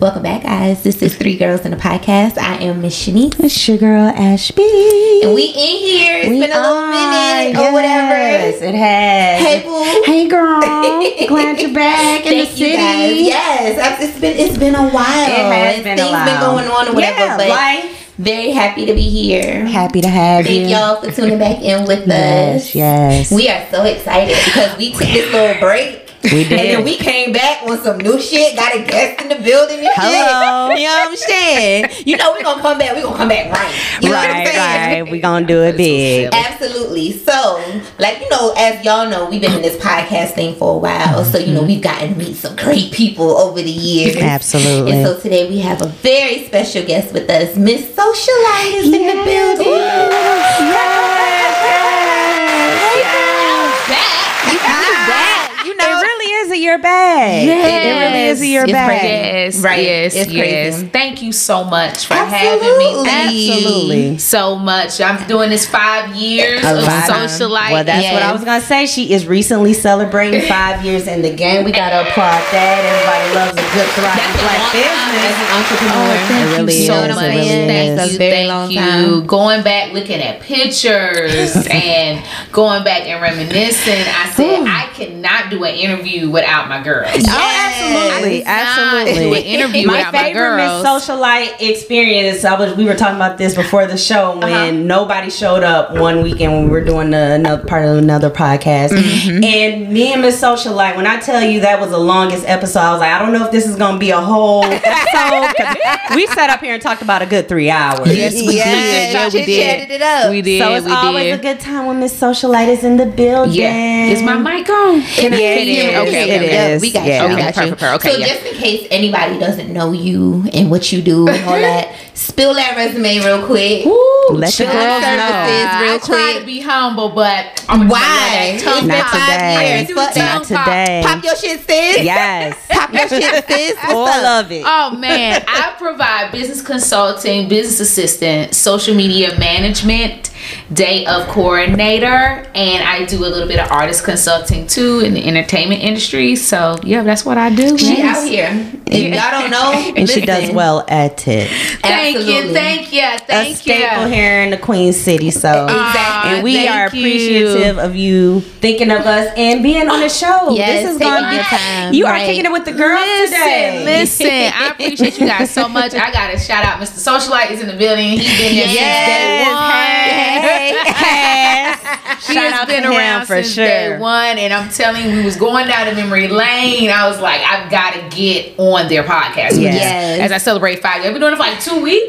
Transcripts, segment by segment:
Welcome back, guys. This is Three Girls in a Podcast. I am Miss Shanice. It's your girl Ashby. And we in here. It's We been a little are, minute or yes, whatever. It has. Hey, boo. Hey, girl. Glad you're back in the Thank you city. guys. Yes, it's been it's been a while. It has been a while. Things while. been going on or whatever. Yeah, but life. very happy to be here. Happy to have Thank you. Thank y'all for tuning back in with Yes, us. yes. We are so excited because we took this little break. We did. And then we came back on some new shit, got a guest in the building and Hello. shit. You know what I'm saying? You know we're gonna come back, we're gonna come back right. You know what I'm right, saying? right. We're gonna do it big. Absolutely. So, like you know, as y'all know, we've been in this podcast thing for a while. So, you know, mm-hmm. we've gotten to meet some great people over the years. Absolutely. And so today we have a very special guest with us. Miss Socialite is in the building. Back. You back. You It know. Really is a year back. It really is a year It's back. crazy. Yes, Right. yes, It's yes. crazy. Thank you so much for Absolutely. having me. Thank Absolutely. so much. I'm doing this five years A of lot. socialite. Well, that's what I was gonna say. She is recently celebrating five years in the game. We gotta applaud that. Everybody loves a good thriving black business. As an entrepreneur. It really you is. so know what much. I'm saying? Thank That's a you, very thank long you. time. Going back, looking at pictures and going back and reminiscing, I said I cannot do an interview without my girls. Oh, absolutely, I cannot do an absolutely. interview my without my favorite Miss. Socialite experience. I was we were talking about this before the show when Uh-huh. nobody showed up one weekend when we were doing the, another part of another podcast. Mm-hmm. And me and Miss Socialite, when I tell you that was the longest episode, I was like, I don't know if this is gonna be a whole episode. 'cause we sat up here and talked about a good three hours. Yes, we did. Yeah, we did. it up. We did. So it's we always did. a good time when Miss Socialite is in the building. Yeah. Is my mic on? Can Yeah, I it hear is. Okay, It Yeah, we got Yeah. you. We Okay, got you. perfect, perfect. Okay, so yeah. just in case anybody doesn't know you and what you do and all that, spill that resume real quick. Let the Chill girls know. real I try to be humble, but I'm Why? Tongue It's been Not pop. five today. years. Fuck Not that. today. Pop your shit, sis. Yes. Pop your shit, sis. What's All up? of it. Oh man, I provide business consulting, business assistant, social media management, day of coordinator, and I do a little bit of artist consulting too in the entertainment industry. So yeah, that's what I do. She Yes. out here. If y'all don't know, and she does well at it. Thank Absolutely. you, thank you, a staple you. here in the Queen City. So uh, Exactly. and we Thank are you. appreciative of you thinking of us and being on the show. Yes, this is gonna be time, You are kicking it with the girls Listen, today. listen. I appreciate you guys so much. I gotta shout out Mr. Socialite is in the building. He's been here Yes. since day one. Hey. She Shout has out been to him around for since sure. day one, and I'm telling you, we was going down the memory lane. I was like, I've got to get on their podcast. Yes. Yes. As I celebrate five, years. I've been doing it for like two weeks,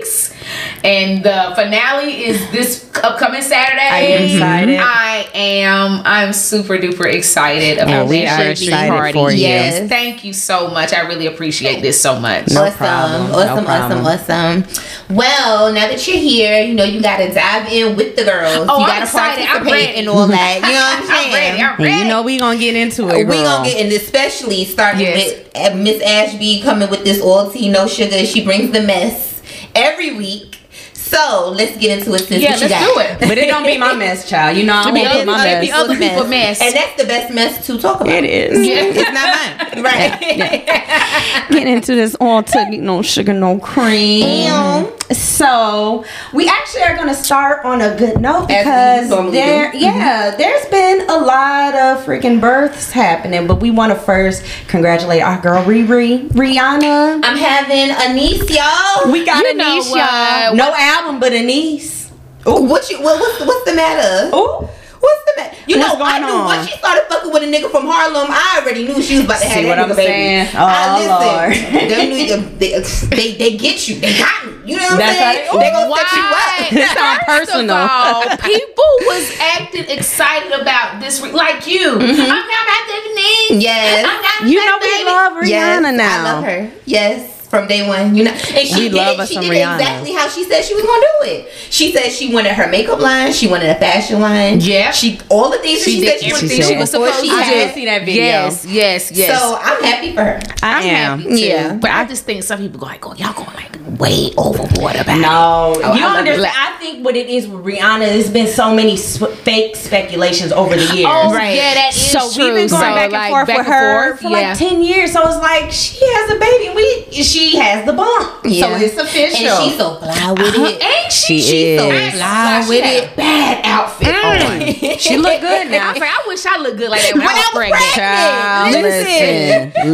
and the finale is this upcoming Saturday. Are you excited? I am. I'm super duper excited about And we this are excited party. for you. Yes. Thank you so much. I really appreciate this so much. No awesome, problem, no awesome, problem. awesome, awesome. Well, now that you're here, you know you gotta dive in with the girls. Oh, you I'm gotta excited. I'm ready. and all that. You know what I'm saying? I'm ready. I'm ready. you know we gonna get into it. we it. girl. gonna get in, especially starting Yes. with uh, Miss Ashby coming with this all tea, no sugar. She brings the mess every week. So let's get into it. Since Yeah, what you let's got. do it. But it don't be my mess, child. You know I It be won't other- put my mess. be other people mess. and that's the best mess to talk about. It is. Yeah. It's not mine, right? Get into this all to no sugar, no cream. Ew. So we actually are gonna start on a good note because there, do. yeah, there's been a lot of freaking births happening, but we want to first congratulate our girl Riri, Rihanna. I'm having a niece, y'all. We got You a know niece, y'all. No album, but a niece. What you? What, what's what's the matter? Ooh. What's the matter? You What's know, I knew on? once she started fucking with a nigga from Harlem, I already knew she was about to have See that what nigga I'm baby. saying? I Oh, listen. Lord. Them they, they they get you. They got me. You know what I'm That's saying? how They, they- gonna set you Why? up. It sound personal. All, people was acting excited about this, re- like you. Mm-hmm. I'm not about to name. Yes. I'm not You that know we baby. love Rihanna yes, now. I love her. Yes. From day one, you know, and she We did. love us she did Rihanna. exactly how she said she was gonna do it. She said she wanted her makeup line. She wanted a fashion line. Yeah. She all the things that She she, did said she, everything wanted to she was before supposed she to had do. it. see that video. Yes, yes, yes. So I'm happy for her. I I'm am. happy too. Yeah. But I just think some people go like, "Oh, y'all going like way overboard about it." No, Oh, you I love understand. it. I think what it is with Rihanna, there's been so many sp- fake speculations over the oh, years. Oh, Right. yeah, that is so true. So we've been going So, back and like, forth back with and her forth, for yeah. like ten years. So it's like she has a baby. We she she has the bump. Yeah. So it's official. And she's so fly uh-huh. with it. Ain't she? She She's so fly Fly with with it. it. bad outfit mm. on. She look good now. was like, I wish I looked good like that when, When I was I was pregnant. Child, Listen. listen,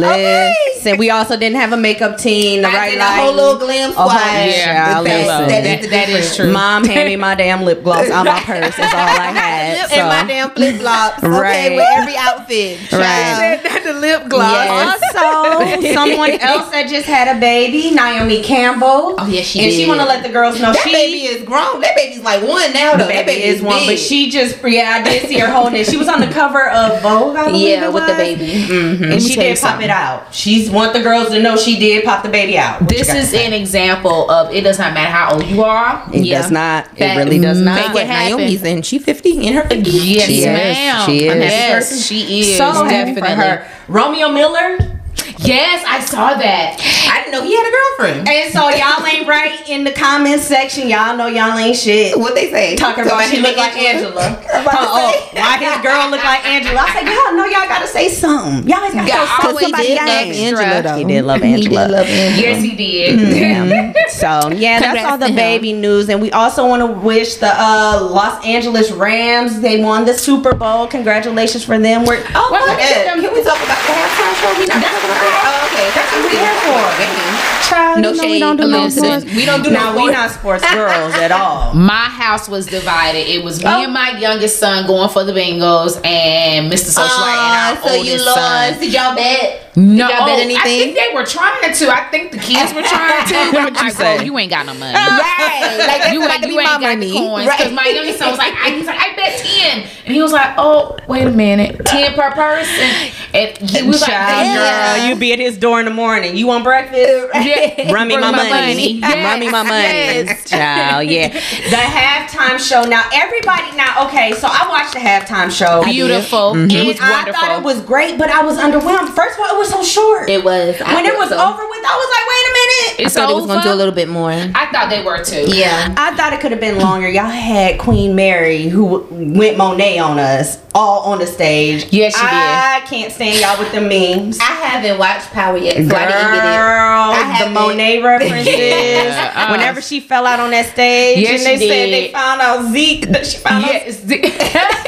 listen. we also didn't have a makeup team, the I right did a lighting. whole little glam uh-huh. A whole- squad. Yeah, With that, listen. that, That- is that is true. Mom hand me my damn lip gloss out my purse. That's all I had. Lip So. and my damn flip flops. Right. With every outfit. Right. Child. the lip Yes. Also, someone else that just had a baby, Naomi Campbell. Oh, yes, she and she want to let the girls know That she baby is grown. That baby's like one now, the though. that baby is one, big. but she just yeah, I did see her holding it. She was on the cover of Vogue, I yeah, with the was. baby. Mm-hmm. Mm-hmm. and she tell you did pop something. it out. She's want the girls to know she did pop the baby out. What This is an example of it does not matter how old you are. It Yeah. does not. It really does not. make it happen. Naomi's in. She fifty in her fifties. Yes, She is. ma'am. She is. Yes, she is. so happy definitely. for her. Romeo Miller. Yes, I saw that. I didn't know he had a girlfriend. And so y'all ain't right in the comments section. Y'all know y'all ain't shit. What they say? Talking about she look like Angela. I'm about to Oh, why his girl look like Angela? I said, y'all know y'all gotta say something. Y'all always gotta Yeah, throw always somebody did love Angela, though. He did love He Angela. did love Angela. Yes, he did. Yeah. So yeah, that's all the baby news, and we also want to wish the uh, Los Angeles Rams. They won the Super Bowl. Congratulations for them. We're Oh, Well, my look at God. them. Can we talk about the halftime show? We not talking about that. Oh, okay. That's what we're here for. Child, No you shade. we don't do no sports. we don't do now, no we not sports girls at all. My house was divided. It was me Oh. and my youngest son going for the Bengals, and Mr. Socialite Uh, and our so you oldest lost. son. Did y'all bet? No, Did y'all bet I think they were trying to. I think the kids were trying to. But I'm like, say? bro, you ain't got no money. Right. Like you about ain't, you ain't got money. the coins. Right. Because my youngest son was like, I, he's like, I bet 10. And he was like, oh, wait a minute. 10 per person. And he was like, Child, Yeah. girl, you be at his door in the morning. You want breakfast? yeah, Run me bring my money. Yes, Run me my money. yes. Child, yeah. The halftime show. Now, everybody, now, okay, so I watched the halftime show. Beautiful. And It was wonderful. I wonderful. thought it was great, but I was underwhelmed. First of all, it was so short. It was. I when it thought was so. over with, I was like, wait a minute. I it's thought it was gonna do a over. little bit more. I thought they were too. Yeah. I thought it could have been longer. Y'all had Queen Mary who went Monet on us all on the stage. Yes, she did. I can't stand y'all with the memes. I haven't watched Power yet, so I didn't get it. Girl, I the. Monet references. Yeah, uh. Whenever she fell out on that stage, Yes, and they she said did. they found out Zeke. That she found out.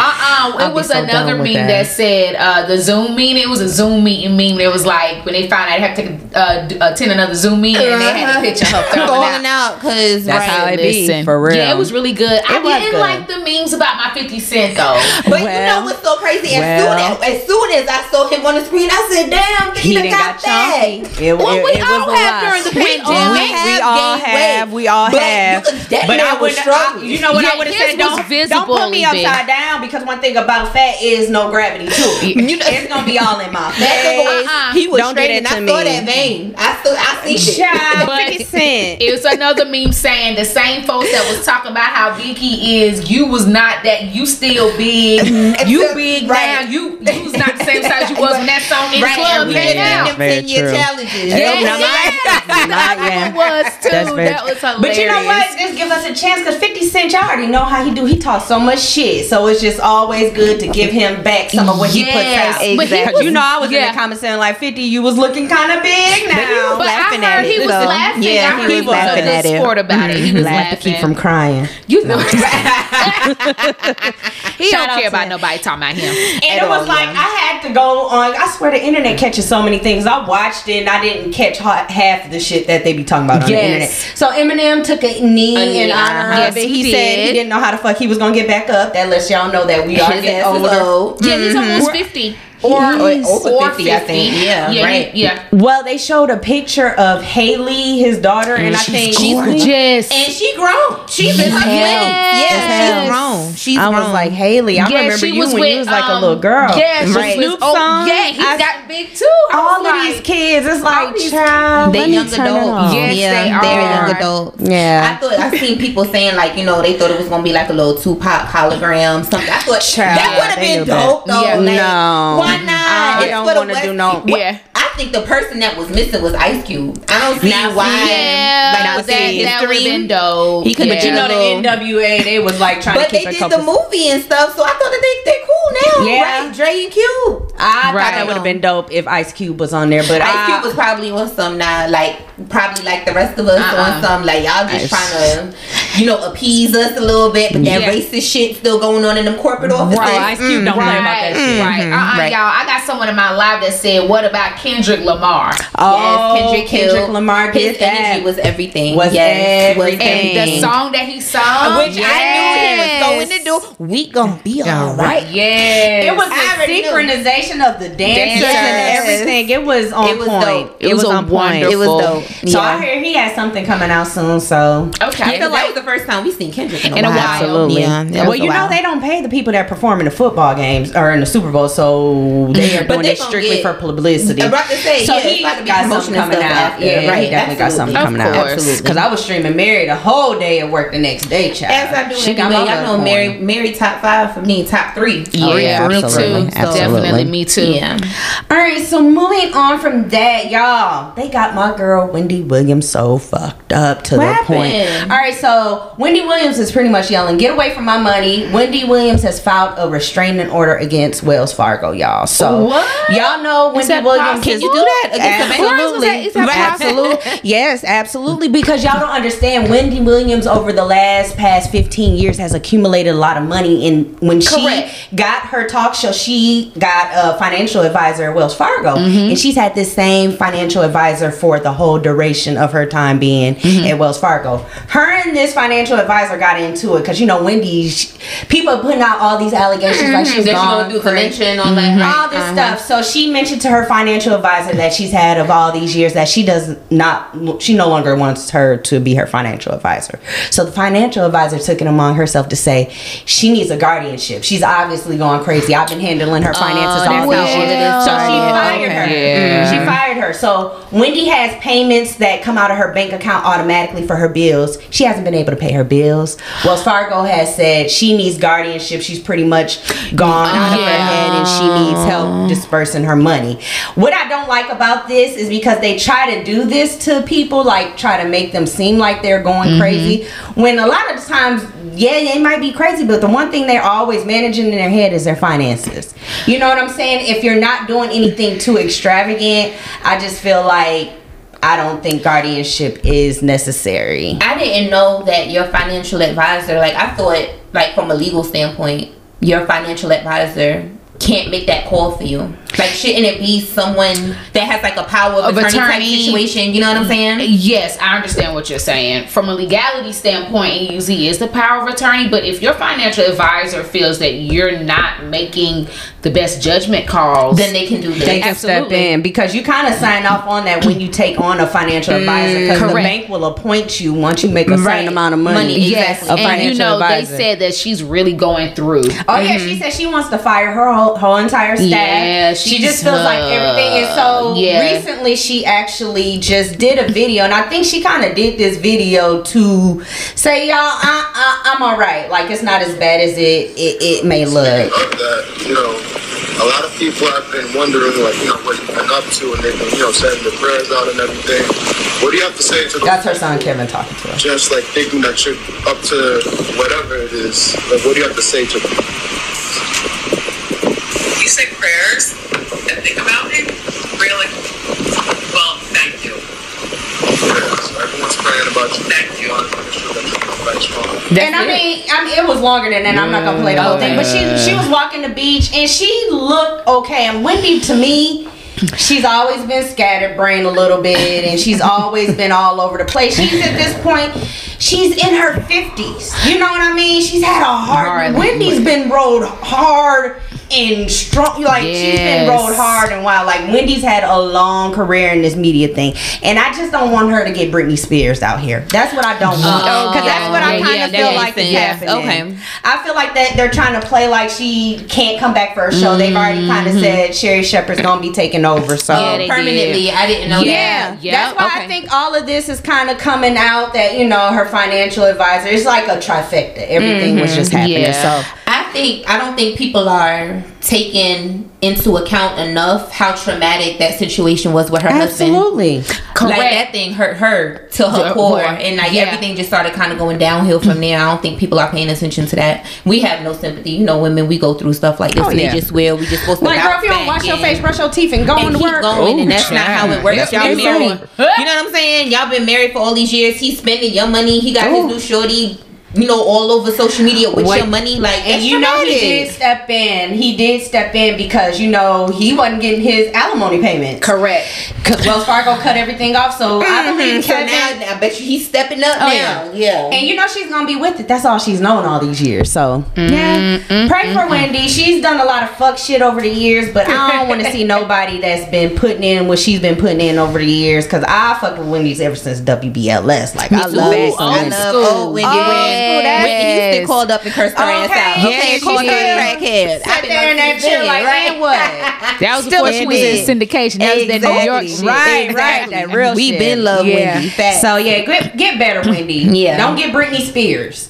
Yes. Uh-uh. It was so another meme that. that, said uh, the Zoom meeting. It was a Zoom meeting meme. It was like when they found out they had to uh, attend another Zoom meeting and they had a picture of her falling Falling out. out because That's how it be, for real. Yeah, it was really good. I was didn't good. like the memes about my 50 Cent though. But you know what's so crazy? As well. soon as, as soon as I saw him on the screen, I said, "Damn, He he, done done got, got that." It, Well, it- we it all was a have lot. during the We pandemic. all we, have we all have. We all have. you could- that but I was would. Struggling. you know what I would have said? Don't, don't put me upside down because one thing about fat is no gravity too. You know- it's gonna be all in my face. Nigga was, he was Don't do straight, that and to I saw that vein. I saw, I see it. Child, But- It was another meme saying the same folks that was talking about how big he is. You was not that. You still big. You Except- big right. now. You you was not the same size you was when that song in the Right, club and we came did out. them Very 10 year true. challenges. Yeah, Now, yeah. Not That yet. was too. That's that was hilarious. But you know what? This gives us a chance because 50 Cent, y'all already know how he do. He talks so much shit. So it's just always good to give him back some of what he puts Yes, out. but he was- you know, I was in the comments saying like 50, you was looking kind of big now. But laughing I heard at he was so- laughing. yeah, I he was he was laughing at it. sport about it. He was Laugh laughing. to keep from crying. You know, he Shout don't care about him. nobody talking about him. And At it was all, like yeah. I had to go on. I swear the internet catches so many things. I watched it and I didn't catch half of the shit that they be talking about on Yes. the internet. So Eminem took a knee A knee, in honor uh-huh. of it. He, he said he did. didn't know how the fuck he was gonna get back up. That lets y'all know that we are getting older. old. Yeah, he's almost fifty. Or, Or over 50, I think. Yeah, yeah, right. he- yeah. well, they showed a picture of Hailie, his daughter, and I think she's think gorgeous. Yes. And she grown. She's in her Yes. Yes. Yeah, she's grown. She's I grown. was like Hailie. I Yeah, remember you was when with, you was like a um, little girl. Yeah, she Right. was Snoop oh, song, Yeah, he I- got big too. I was all of these kids, it's like child. they let me young adults. Yes, yeah, they are are. young adults. Yeah. I thought I seen people saying like you know they thought it was gonna be like a little Tupac hologram something. I thought Child, that would have been dope though. Yeah. Like, No. Why not? I It's don't wanna do no- Yeah. I think the person that was missing was Ice Cube. I don't see Now, why. Yeah, like, now with that, his that would have been dope. He could've But you know the NWA, they was like trying But to they keep a did couple. the movie and stuff, so I thought that they they cool now. Yeah. right? Dre and Cube. I thought that would have been dope if Ice Cube was on there, but Ice I, Cube was probably on some now, like probably like the rest of us Uh-uh. on some like y'all just Ice. trying to, you know, appease us a little bit, but that Yeah. racist shit still going on in them corporate offices. Right. Ice Cube mm, don't play about that shit. Right, mm-hmm. uh-uh, Right. y'all. I got someone in my live that said, "What about Kendrick Lamar?" Oh, yes, Kendrick, Kendrick Hill. Lamar His did that. energy was everything. Was yes, everything. And the song that he sung, uh, which I knew he was going to do. We gonna be all right. Yes, It was I the already knew. synchronization of the dancers Dancers. and everything. It was on It was point. dope. It was a on point. It was dope. So yeah. I hear he has something coming out soon. So Okay. I feel like that was the first time we seen Kendrick in a In a while. while. Absolutely. Yeah, that well, you know they don't pay the people that perform in the football games or in the Super Bowl, so they are doing it strictly for publicity. I'm about to say, so yeah, he it's about to be got something promotion coming out. after, yeah, right? he definitely got something coming out. course. Absolutely. Because I was streaming Mary the whole day at work the next day, child. As I do She got anyway, my y'all know love Mary. Mary top five for me, top three. Yeah, oh, yeah, me absolutely. too. Absolutely. Definitely me too. Yeah. All right, so moving on from that, y'all, they got my girl Wendy Williams so fucked up to What the point. All right, so Wendy Williams is pretty much yelling, "Get away from my money!" Wendy Williams has filed a restraining order against Wells Fargo, y'all. So What? y'all know Wendy Williams. possible? Can you do that against? Absolutely. Is that- is that? Absolutely. Yes, absolutely. Because y'all don't understand, Wendy Williams over the last past 15 years has accumulated a lot of money. And when Correct. she got her talk show, she got a financial advisor at Wells Fargo. Mm-hmm. And she's had this same financial advisor for the whole duration of her time being mm-hmm. at Wells Fargo. Her and this financial advisor got into it because, you know, Wendy, she, people are putting out all these allegations like mm-hmm. she's That gone gonna do crazy on that, all this Uh-huh. stuff. So she mentioned to her financial advisor that she's had of all these years that she does not, she no longer wants her to be her financial advisor. So the financial advisor took it among herself to say she needs a guardianship. She's obviously going crazy. I've been handling her finances Oh, all that's these years. So she fired her. Yeah. She fired her. So Wendy has payments that come out of her bank account automatically for her bills. She hasn't been able to pay her bills. Wells Fargo has said she needs guardianship. She's pretty much gone out of her head and she needs help dispersing her money. What I don't like about this is because they try to do this to people, like try to make them seem like they're going mm-hmm. crazy. When a lot of times, yeah, they might be crazy, but the one thing they're always managing in their head is their finances. You know what I'm saying? If you're not doing anything too extravagant, I just feel like I don't think guardianship is necessary. I didn't know that your financial advisor, like I thought, like from a legal standpoint, your financial advisor can't make that call for you. Like, shouldn't it be someone that has like a power of, Of attorney, type attorney. situation? You know what I'm saying? Yes, I understand what you're saying. From a legality standpoint, it usually is the power of attorney. But if your financial advisor feels that you're not making the best judgment calls, Then they can do that. They can step Absolutely. in because you kind of sign off on that when you take on a financial mm, advisor because the bank will appoint you once you make a certain Right. amount of money. Money, yes, exactly. A and you know advisor. they said that she's really going through. Oh yeah, mm-hmm. she said she wants to fire her whole, whole entire staff. Yeah, she she's, just feels like everything is so. uh, yeah. Recently, she actually just did a video, and I think she kind of did this video to say, "Y'all, I, I, I'm all right. Like it's not as bad as it it, it may look." that, you know, a lot of people have been wondering, like, you know, what you've been up to, and they've been, you know, sending the prayers out and everything. What do you have to say to the That's her son Kevin talking to her. just like thinking that you're up to whatever it is? Like, what do you have to say to them? you say prayers and think about me? Really? Well, thank you. Yeah, everyone's praying about you. Thank you. want to make sure that you come back strong. and I mean, I mean, it was longer than that. I'm not gonna play the whole thing, but she she was walking the beach and she looked okay. And Wendy, to me, she's always been scattered brain a little bit, and she's always been all over the place. She's at this point, she's in her 50s. You know what I mean? She's had a hard. Hard. Wendy's been rode hard and strong. Like she's been Yes. rode hard and wild. Like Wendy's had a long career in this media thing, and I just don't want her to get Britney Spears out here. That's what I don't want. Oh, oh Because that's what I kind of that feel makes like is sense. happening. Okay. I feel like that they're trying to play like she can't come back for a show. They've already kind of mm-hmm. said Sherri Shepherd's gonna be taking over. So Yeah, they Permanently, I didn't know yeah, that. Yeah, that's why I think all of this is kind of coming out that you know her financial advisor is like a trifecta. Everything was just happening. Yeah. So I think I don't think people are taking into account enough how traumatic that situation was with her husband. Absolutely. Correct. Like that thing hurt her to her Yeah, core, core. and like Yeah. everything just started kind of going downhill from there. I don't think people are paying attention to that. We have no sympathy. You know, women we go through stuff like this, Oh, and yeah. they just will. We just supposed to Like, girl, if you don't wash your face, brush your teeth, and go and on to work. going, and that's not how it works. Yep, Y'all keep married. You know what I'm saying? Y'all been married for all these years. He's spending your money. He got Ooh. his new shorty. You know, all over social media with What- your money. Like, And you know he did step in. He did step in because you know he wasn't getting his alimony payment. Correct. Because Wells Fargo cut everything off. So I mm-hmm. believe. So Kevin. now, I bet you he's stepping up Oh, now. yeah. Yeah. and you know she's gonna be with it. That's all she's known all these years. So mm-hmm. yeah, mm-hmm. pray for Wendy. She's done a lot of fuck shit over the years, but I don't want to see nobody that's been putting in what she's been putting in over the years. Cause I fucked with Wendy's ever since WBLS. Like I too. love. I love school. old Wendy Oh, when yes. Whitney Houston called up and cursed her ass Okay. out. Yeah, Okay, she called her did. a crackhead. Sat there in that chair like, and what? That was Still before she was in syndication. That was that New York Exactly. shit. Right, right, that real we shit. been love Yeah. Wendy. Facts. So yeah, get get better, Wendy. Yeah. Don't get Britney Spears.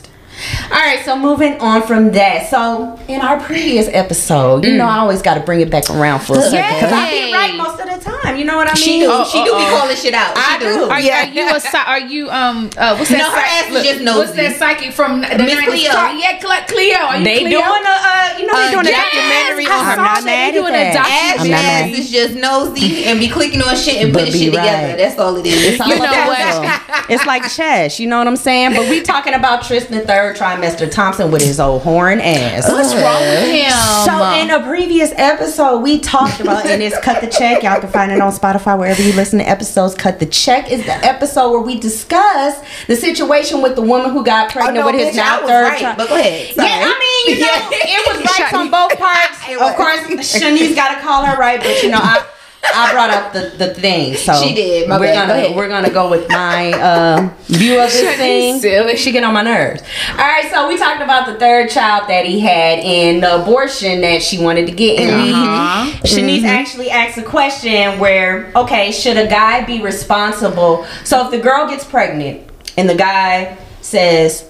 All right, so moving on from that. So in our previous episode, you know, I always got to bring it back around for a second because I be right most of the time. You know what I mean? she do. Oh, she do oh, be calling shit out. I she do. Are, are you a are you um uh what's that? No, her ass is just nosy. What's that psychic from the Miss Cleo. Yeah, Cle- Cleo. Are you They Cleo? doing a, uh, you know, they Uh, doing a yes, documentary on her. I'm not mad doing a at that. docu- Ass I'm not ass mad. is just nosy and be clicking on shit and But putting be shit together. That's all it is. It's all You about know what? It's like chess, you know what I'm saying? But we talking about Tristan third trimester Thompson with his old horn ass. What's wrong with him? So in a previous episode, we talked about and it's cut the check. Y'all can find it on Spotify wherever you listen to episodes. Cut the check is the episode where we discuss the situation with the woman who got Oh, pregnant no, with his bitch, now third right, child. but go ahead. Sorry. Yeah, I mean, you know, it was right on both parts. Of was. course, Shanice got to call her right, but you know, I. I brought up the, the thing, so She did, my we're bad. Gonna ahead. we're gonna go with my uh, view of this thing. silly. She get on my nerves. All right, so we talked about the third child that he had and the abortion that she wanted to get. And we- Uh-huh. Shanice actually asked a question where, okay, should a guy be responsible? So if the girl gets pregnant and the guy says,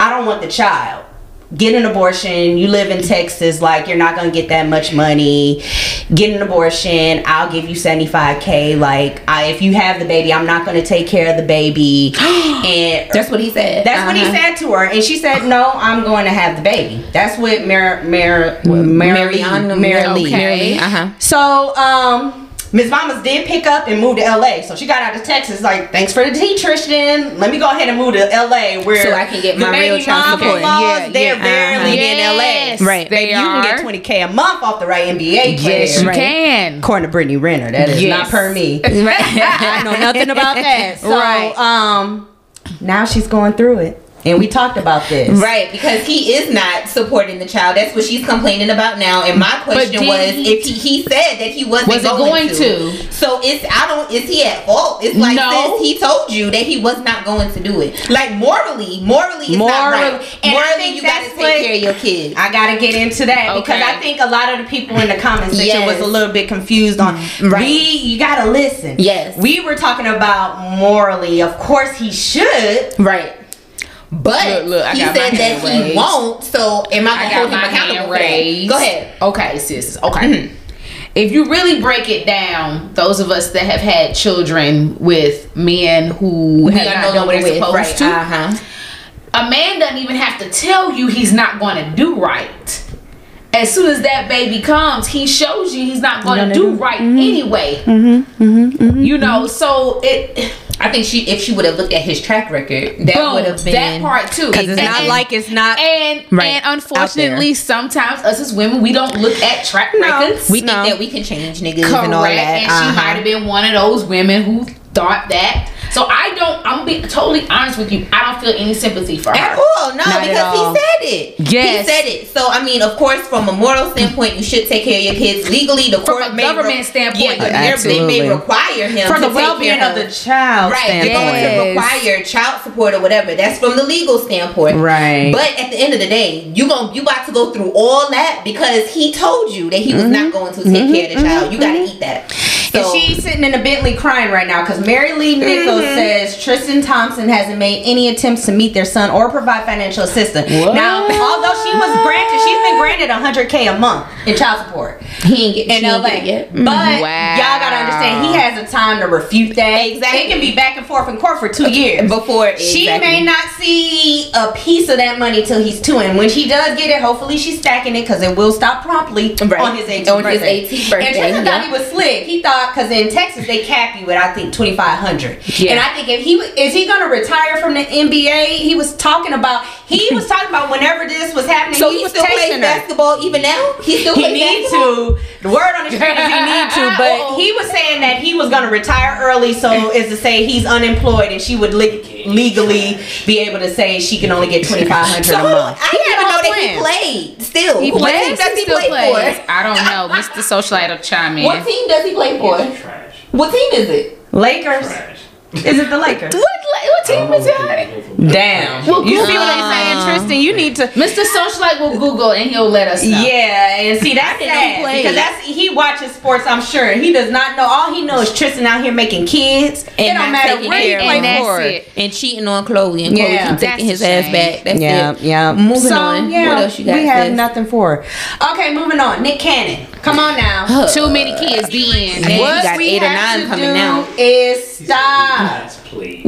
I don't want the child. Get an abortion. You live in Texas, like you're not gonna get that much money. Get an abortion. I'll give you 75k. Like, I, if you have the baby, I'm not gonna take care of the baby. and That's what he said. that's what he Uh-huh. said to her, and she said, "No, I'm going to have the baby." That's what Mar Mar Mary Mariana- Maralee. Okay. Uh-huh. So, um, Ms. Mamas did pick up and move to LA. So she got out of Texas. Like, thanks for the tea, Tristan. Let me go ahead and move to LA where So I can get the my real baby child mom support. laws, Yeah, they're yeah, barely uh-huh. in Yes, LA. Right. Baby, they you can get 20k a month off the right NBA player. Yes, you Right. can. According to Brittany Renner, that is Yes. not per me. I know nothing about that. So, Right. um, now she's going through it, and we talked about this. Right, because he is not supporting the child. That's what she's complaining about now. And my question was, he- if he, he said that he wasn't, Wasn't going, going to. to. so it's I don't is he at fault? It's like No. since he told you that he was not going to do it. Like morally, morally, it's not Moral- right. and I morally, think you got to that's take what- care of your kids. I gotta get into that because I think a lot of the people in the comment section Yes. was a little bit confused on. Mm, right. We, you gotta listen. Yes. we were talking about morally. Of course, he should. right. But Look, look, I he got said that he raised. won't. So am I I gonna got hold him accountable for that? raised. Go ahead. Okay, sis. Okay. Mm-hmm. If you really break it down, those of us that have had children with men who We have not no done what they're supposed Right. to, Uh huh. a man doesn't even have to tell you he's not going to do right. As soon as that baby comes, he shows you he's not going to do right mm-hmm. anyway. Mm-hmm. You know, so it. I think she, if she would have looked at his track record, that would have been that part too. Because it's not like it's not. And Right, and unfortunately, sometimes us as women, we don't look at track No. records. We think No. that we can change niggas Correct, and all that. and she Uh-huh. might have been one of those women who thought that. So I don't. I'm gonna be totally honest with you. I don't feel any sympathy for her At all, no, Not because all. he said it. Yes. he said it. So I mean, of course, from a moral standpoint, you should take care of your kids legally. The From court a may government standpoint, yeah, they- Absolutely. they may require him for to the well-being of the child Right, they're standpoint. going to require child support or whatever. That's from the legal standpoint. Right. But at the end of the day, you gon' you about to go through all that because he told you that he was Mm-hmm. not going to take care of the child. You got to eat that. And she's sitting in a Bentley crying right now because Maralee Nichols Mm-hmm. says Tristan Thompson hasn't made any attempts to meet their son or provide financial assistance. What? Now, although she was granted, she's been granted 100k a month in child support He ain't get in LA. get. But Wow. y'all gotta understand, he has a time to refute that. Exactly. It can be back and forth in court for two years. Before She may not see a piece of that money till he's two, and when she does get it, hopefully she's stacking it because it will stop promptly Right. on his 18th On his birthday. 18th birthday, And Tristan yeah. thought he was slick. He thought because in Texas they cap you at I think twenty five hundred. Yeah. And I think if he is he gonna retire from the NBA, he was talking about he was talking about whenever this was happening. So he, he was still plays texting her. basketball even now? He still He needs basketball? to. The word on the street is he need to, but he was saying that he was gonna retire early, so is to say he's unemployed, and she would le- legally be able to say she can only get twenty five hundred So a month. I He didn't even know whole that he played. Still, He what plays. team does he still play plays. for? I don't know. Mr. Socialite will chime in. What team does he play for? Trash. What team is it? Lakers. Trash. Is it the Lakers? What, what team is it? Damn. Well, you see what I'm uh, saying, Tristan? You need to. Mr. Socialite will Google and he'll let us know. Yeah, and see that's sad because that's he watches sports. I'm sure he does not know. All he knows is Tristan out here making kids. it And don't matter taking where he care of play for. it. And cheating on Khloé, and Khloé Yeah. keep taking his a ass back. That's Yeah, it. yeah. Moving so, on. Yeah, What else you got? We have sis? nothing for. her. Okay, moving on. Nick Cannon, come on now. Too many kids. The end. I what he got we eight or have nine to coming do now. is stop. Guys, please.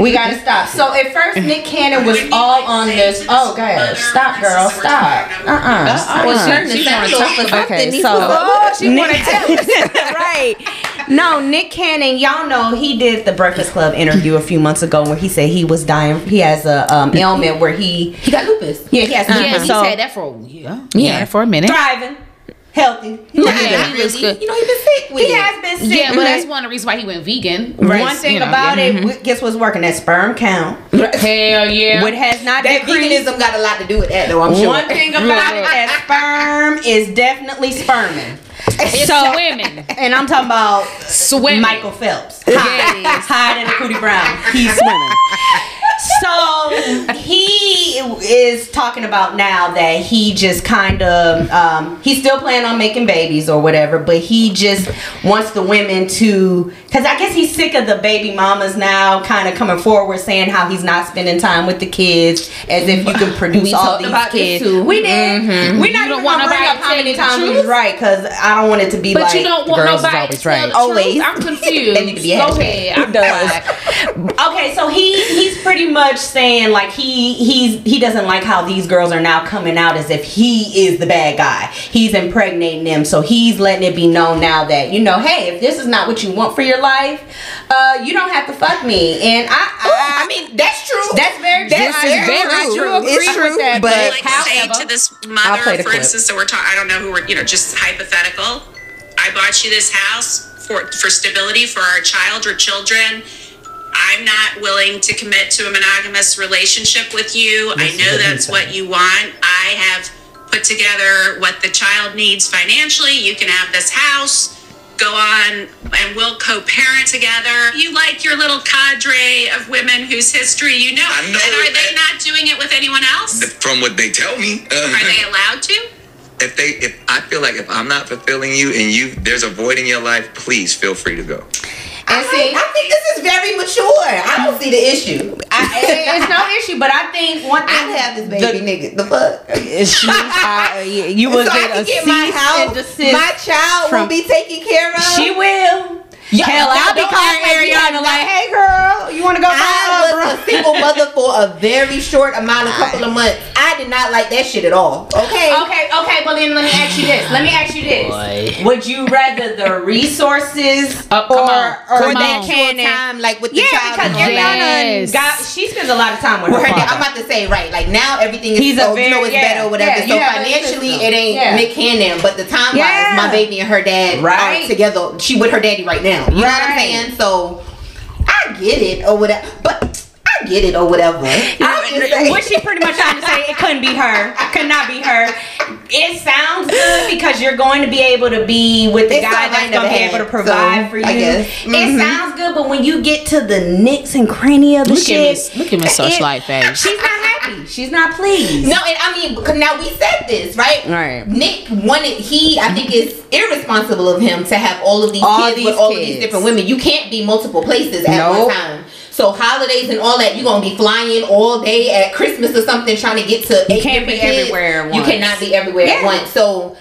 we gotta stop. So at first, Nick Cannon was all on this. Oh, God, stop, girl, stop. Uh, uh I was trying to She sound wanna off or talk. Okay, These so oh, she want to tell us. right. No, Nick Cannon, y'all know he did the Breakfast Club interview a few months ago where he said he was dying. He has a um, ailment where he he got lupus. yeah he has Yeah, he so said that for yeah, Yeah. yeah, for a minute. thriving, healthy. Nah, Yeah, he he was really- good. You know, he's been sick with He it. has been sick. Yeah, but that's one of the reasons why he went vegan. One thing You know, about yeah. Mm-hmm. it, guess what's working? That sperm count. Hell yeah. What has not That decreased. veganism got a lot to do with that, though. I'm sure. One thing about it, that sperm is definitely sperming. It's So- swimming. And I'm talking about Swimming. Michael Phelps. Yeah, Hide, it is. hide in the cootie brown. He's swimming. So he is talking about now that he just kind of um, he's still planning on making babies or whatever, but he just wants the women to because I guess he's sick of the baby mamas now kind of coming forward saying how he's not spending time with the kids as if you can produce We all talked these about this kids. too. We did. Mm-hmm. We're not You don't even want gonna bring up how many times he truth? was right because I don't want it to be like, But like you don't want girls is nobody always to right. the. Always. I'm confused. They need to be Go hashtag. ahead. I'm done. Okay, so he he's pretty much saying like he he's he doesn't like how these girls are now coming out as if he is the bad guy. He's impregnating them, so he's letting it be known now that you know, hey, if this is not what you want for your life, uh, you don't have to fuck me. And I, I, I mean, that's true. that's very true. That's I very do- I true. do It's true, that, but- but like However- say to this mother, for clip. instance, that we're talking, I don't know who we're, you know, just hypothetical. I bought you this house for for stability for our child or children. I'm not willing to commit to a monogamous relationship with you. I This is know what that's what you want. I have put together what the child needs financially. You can have this house. Go on and we'll co-parent together. You like your little cadre of women whose history you know. I know and are they not doing it with anyone else? From what they tell me, uh, Are they allowed to? if they, if I feel like if I'm not fulfilling you and you, there's a void in your life, please feel free to go. I, see- I think this is very mature. I don't see the issue. I, it's no issue. But I think one thing I have this baby nigga. The fuck? She, I, you will so I get a get my and house. My child from- will be taken care of. She will. Yeah, Hell, don't- I'll be calling act like we Ariana like, hey girl, you want to go buy I a was a single mother for a very short amount, a couple of months. I did not like that shit at all. Okay. Okay, okay, Well, then let me ask you this. Let me ask you this. Would you rather the resources Oh, come or, on. or Come that. Cannon? time, like with the Yeah, child. because and. Ariana Yes. got she spends a lot of time with With her her dad, I'm about to say right, like now everything is He's a so you know very- it's yeah, better or whatever. yeah, so you financially, it ain't Yeah. Nick Cannon, but the time Yeah. wise, my baby and her dad Right. are together. She with her daddy right now. You know what I'm saying? So I get it or whatever, but I get it or whatever. I'm just saying- What she pretty much trying to say, it couldn't be her. Could not be her. It sounds good because you're going to be able to be with the It's guy something I that's going to be had, able to provide so, for you. I guess. It mm-hmm. sounds good, but when you get to the nicks and cranny of the Look at shit, Miss- look at Miss it- Socialite face. She's not happy happy. She's not pleased. No, and I mean, because now we said this, right? Right. Nick wanted he, I think, it's irresponsible of him to have all of these All kids these with all of these different women. You can't be multiple places at Nope. one time. So holidays and all that, you're gonna be flying all day at Christmas or something, trying to get to. eight can't be kids. everywhere at You cannot be everywhere at once. So.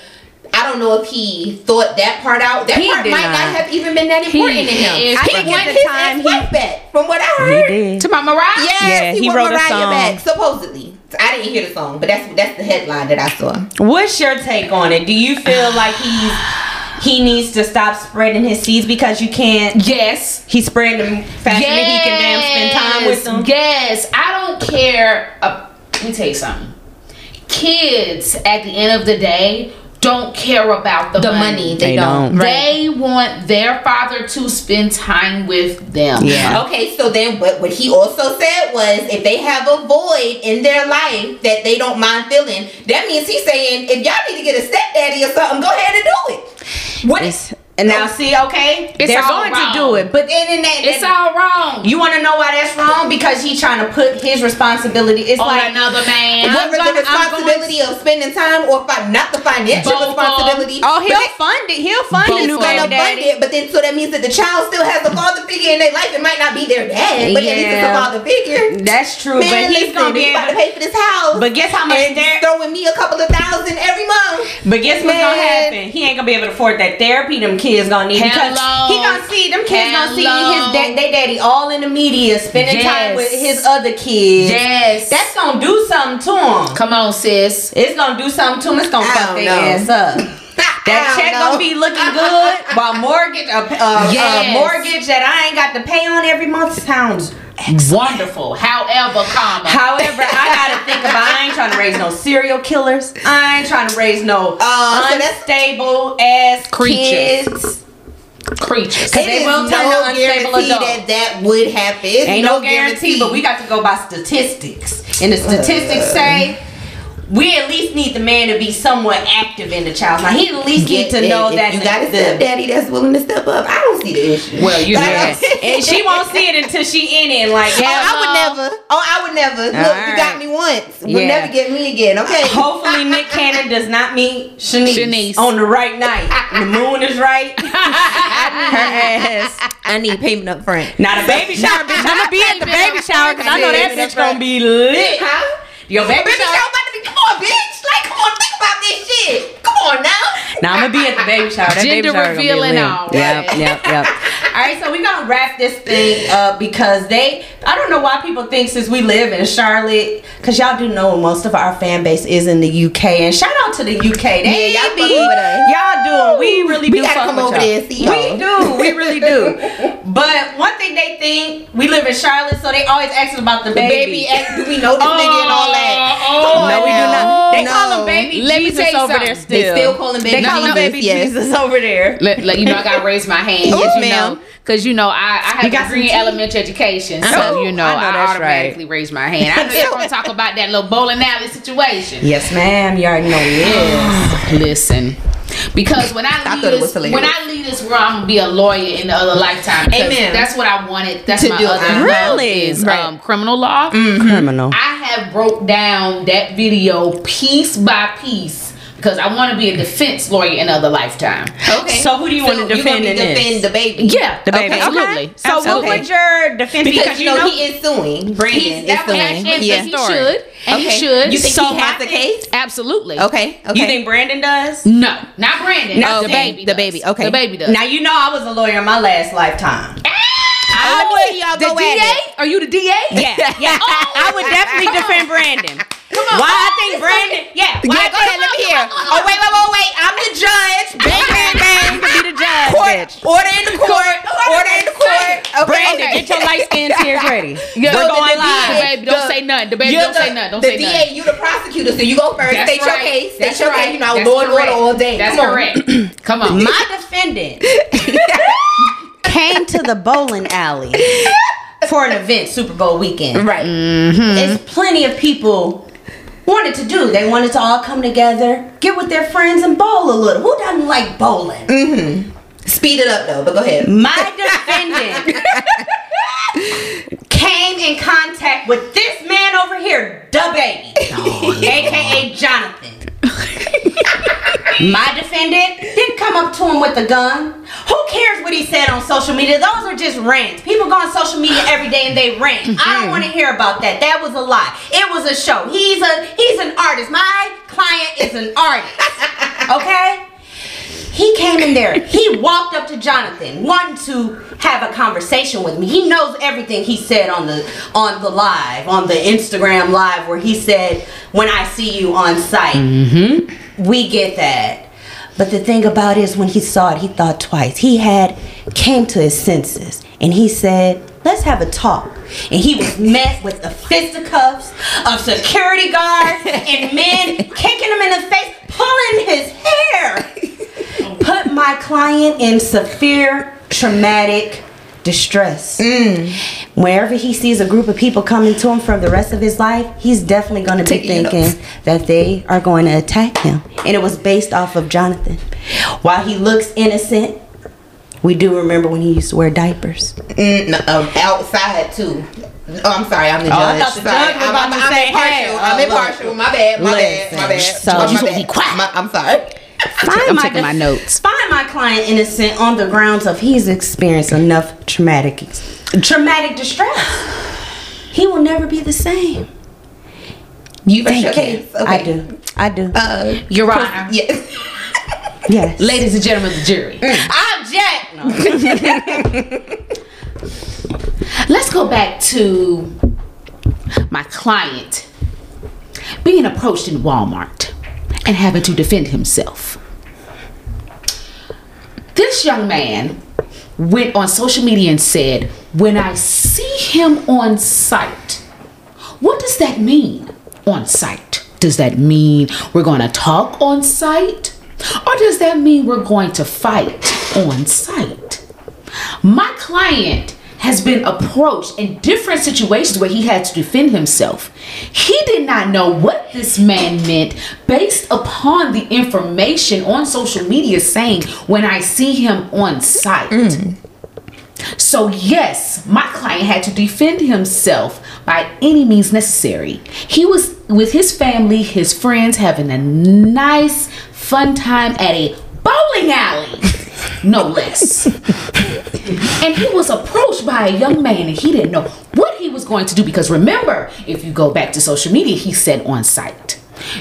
I don't know if he thought that part out. That He part might not. not. have even been that important to him. is- I I think think at at the the time time he wife back, from what I heard. did. To my Mariah? Yes, Yeah, he, he wrote wrote a song. back supposedly. I didn't hear the song, but that's that's the headline that I saw. What's your take on it? Do you feel like he's he needs to stop spreading his seeds because you can't? Yes. He's spreading them faster than he can damn spend time with them. Yes, I don't care. Uh, let me tell you something. Kids, at the end of the day, don't care about the, The money. money they, They don't. don't. They want their father to spend time with them. Yeah. Okay, so then what, what he also said was if they have a void in their life that they don't mind filling, that means he's saying if y'all need to get a stepdaddy or something, go ahead and do it. What It's- And now see, okay, It's they're going wrong. to do it, but then in that, It's that- all wrong. you want to know why that's wrong? Because he's trying to put his responsibility. It's on like another man. what was gonna- the I'm responsibility of spending time or fi- not the financial Both responsibility? oh, he'll it- fund it. He'll fund Both the new baby gonna fund daddy. it, but then so that means that the child still has a father figure in their life. It might not be their dad, but at least it's a father figure. That's true, Man, but he's gonna be you about to pay for this house. But guess how much and they're throwing me a couple of thousand every month. But guess what's gonna happen? He ain't gonna be able to afford that therapy them kids gonna need because he gonna see them kids gonna see his dad, they daddy all in the media spending time with his other kids. Yes. That's gonna do something to him. Come on, sis. It's gonna do something to him. It's gonna I fuck don't their know. ass up. That check don't gonna be looking good while mortgage a, a, a Yes. mortgage that I ain't got to pay on every month sounds Wonderful. However, comma. However, I gotta think about. I ain't trying to raise no serial killers. I ain't trying to raise no Uh, unstable ass Creatures. kids. creatures. They It is will turn no to unstable guarantee adults. that that would happen. It's Ain't no guarantee, but we got to go by statistics. And the statistics say we at least need the man to be somewhat active in the child. Now he at least need to know if that you got a the, stepdaddy that's willing to step up. I don't see the issue. Well, you But know. and she won't see it until she in it. Like, Oh, I would never. Oh, I would never. Look, you got me once. You'll Yeah. never get me again. Okay. Hopefully Nick Cannon does not meet Shanice, Shanice. on the right night. the moon is right. Her ass. I need payment up front. Now the baby shower, bitch. I'm gonna be at the baby shower because I know that bitch gonna be lit. Huh? Your baby Baby, shower. shower about to be. Come on, bitch. Like, come on, think about this shit. Come on now. Now I'm gonna be at DaBaby shower. That baby Gender shower gonna be reveal and lit. all. Yep, yep, yep. All right, so we're gonna wrap this thing up because they. I don't know why people think since we live in Charlotte, because y'all do know most of our fan base is in the UK. And shout out to the UK. They Yeah, y'all be with us. y'all doing. We really We do. gotta fuck come with over y'all. there and see We y'all. do. We really do. but one thing they think we live in Charlotte, so they always ask us about the baby. Baby, do we know this nigga and all that? Oh, Come No, we do not. Oh. They No. Call him baby Let me Jesus tell you over there still. They still call him baby They call him Jesus, baby yes. Jesus over there. Let, let you know I gotta raise my hand. Yes, you ma'am. know, Cause you know I, I have got a green elementary education, so you know I I, know that's automatically raise my hand. I just want to talk about that little bowling alley situation. Yes, ma'am. You already know it is. Listen, because when I I leave thought it was this, when I leave this world, I'm gonna be a lawyer in the other lifetime. Amen. That's what I wanted. That's To my do. other. Really? is Right. um, criminal law. Criminal. I have broke down that video piece by piece because I want to be a defense lawyer in other lifetime. Okay. So who do you wanna defend be in this? defend DaBaby? Yeah, DaBaby. Okay. absolutely. So what would your defense be? Because you know, he is suing. Brandon He's- is suing. and, and yeah. he should, and he should. You think So he has the case? Absolutely. Okay. Okay. You think Brandon does? No, not Brandon. No, oh, the okay. baby. DaBaby, okay. DaBaby does. Now you know I was a lawyer in my last lifetime. Ah! I would y'all the go at DA? it. Are you the DA? Yeah, yeah. I would oh, definitely defend Brandon. Come on. Why I think Brandon? Yeah. Why Yeah, go ahead. Let me hear. Oh wait, wait, wait, wait. I'm the judge. Bang, bang, bang. You can be the judge, Court. bitch. Order in the court. Order in the court. Okay. Brandon, Okay. get your light skin tears ready. Yeah. We're going the live. DaBaby, don't The- say nothing. DaBaby, don't the, say nothing. Don't the say DA, nothing. you the prosecutor, so you go first. That's State your right. case. State That's your right. case. You know, That's law and order all day. That's Come on. correct. Come on. My defendant came to the bowling alley for an event, Super Bowl weekend. Right. There's plenty of people wanted to do. They wanted to all come together, get with their friends, and bowl a little. Who doesn't like bowling? Mm-hmm. Speed it up though, but go ahead. My defendant came in contact with this man over here, DaBaby, aka Jonathan. My defendant didn't come up to him with a gun. Who cares what he said on social media? Those are just rants. People go on social media every day and they rant. I don't mm-hmm. want to hear about that. That was a lie. It was a show. He's a he's an artist. My client is an artist. Okay? He came in there. He walked up to Jonathan, wanting to have a conversation with me. He knows everything he said on the on the live, on the Instagram live, where he said, "When I see you on site." Mm-hmm. We get that. But the thing about it is when he saw it, he thought twice. He had came to his senses and he said, let's have a talk. And he was met with the fisticuffs of security guards and men kicking him in the face, pulling his hair. Put my client in severe traumatic distress. Wherever he sees a group of people coming to him for the rest of his life, he's definitely going to be thinking notes. that they are going to attack him. And it was based off of Jonathan. While he looks innocent, we do remember when he used to wear diapers. Mm, no, um, outside too. Oh, I'm sorry, I'm the Oh, I judge. thought the judge was I'm, about I'm, to I'm say, impartial. hey, I'm uh, impartial. My bad. My bad. My Listen, bad. My so- bad. You my supposed to bad. My- I'm sorry. Find I'm my taking my notes. Find my client innocent on the grounds of he's experienced enough traumatic traumatic distress. He will never be the same. You your case. Okay. I do. I do. Uh, Your Honor, yes. yes. ladies and gentlemen of the jury, Object. let's go back to my client being approached in Walmart and having to defend himself. This young man went on social media and said, When I see him on site, what does that mean on site? Does that mean we're going to talk on site? Or does that mean we're going to fight on site? My client has been approached in different situations where he had to defend himself. He did not know what this man meant based upon the information on social media saying, when I see him on site. Mm. So, yes, my client had to defend himself by any means necessary. He was with his family, his friends, having a nice, fun time at a bowling alley, no less. and he was approached by a young man, and he didn't know what he was going to do because remember, if you go back to social media, he said on site,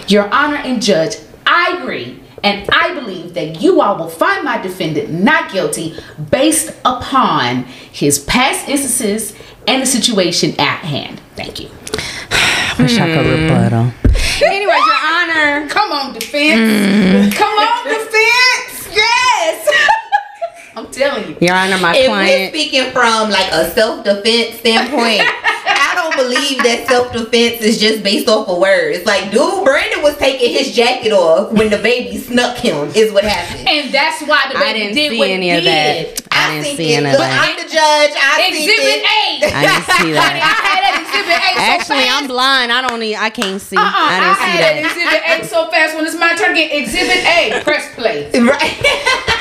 Your Honor and Judge, I agree. And I believe that you all will find my defendant not guilty based upon his past instances and the situation at hand. Thank you. I Wish I could rebuttal. Anyways, Your Honor. Come on, defense. Come on, defense. Yes. I'm telling you. Your Honor, my if we're speaking from like a self defense standpoint, I don't believe that self defense is just based off of words. Like, dude, Brandon was taking his jacket off when the baby snuck him. Is what happened. And that's why the I baby didn't did see what any he of that. did. I didn't see it- any of look, that. I'm the judge. I Exhibit think A. I didn't see Honey, I that. had that so Actually, fast. I'm blind. I don't need. I can't see. Uh-uh, I I, didn't see had that. that exhibit A so fast. When it's my turn to get exhibit A, press play. Right.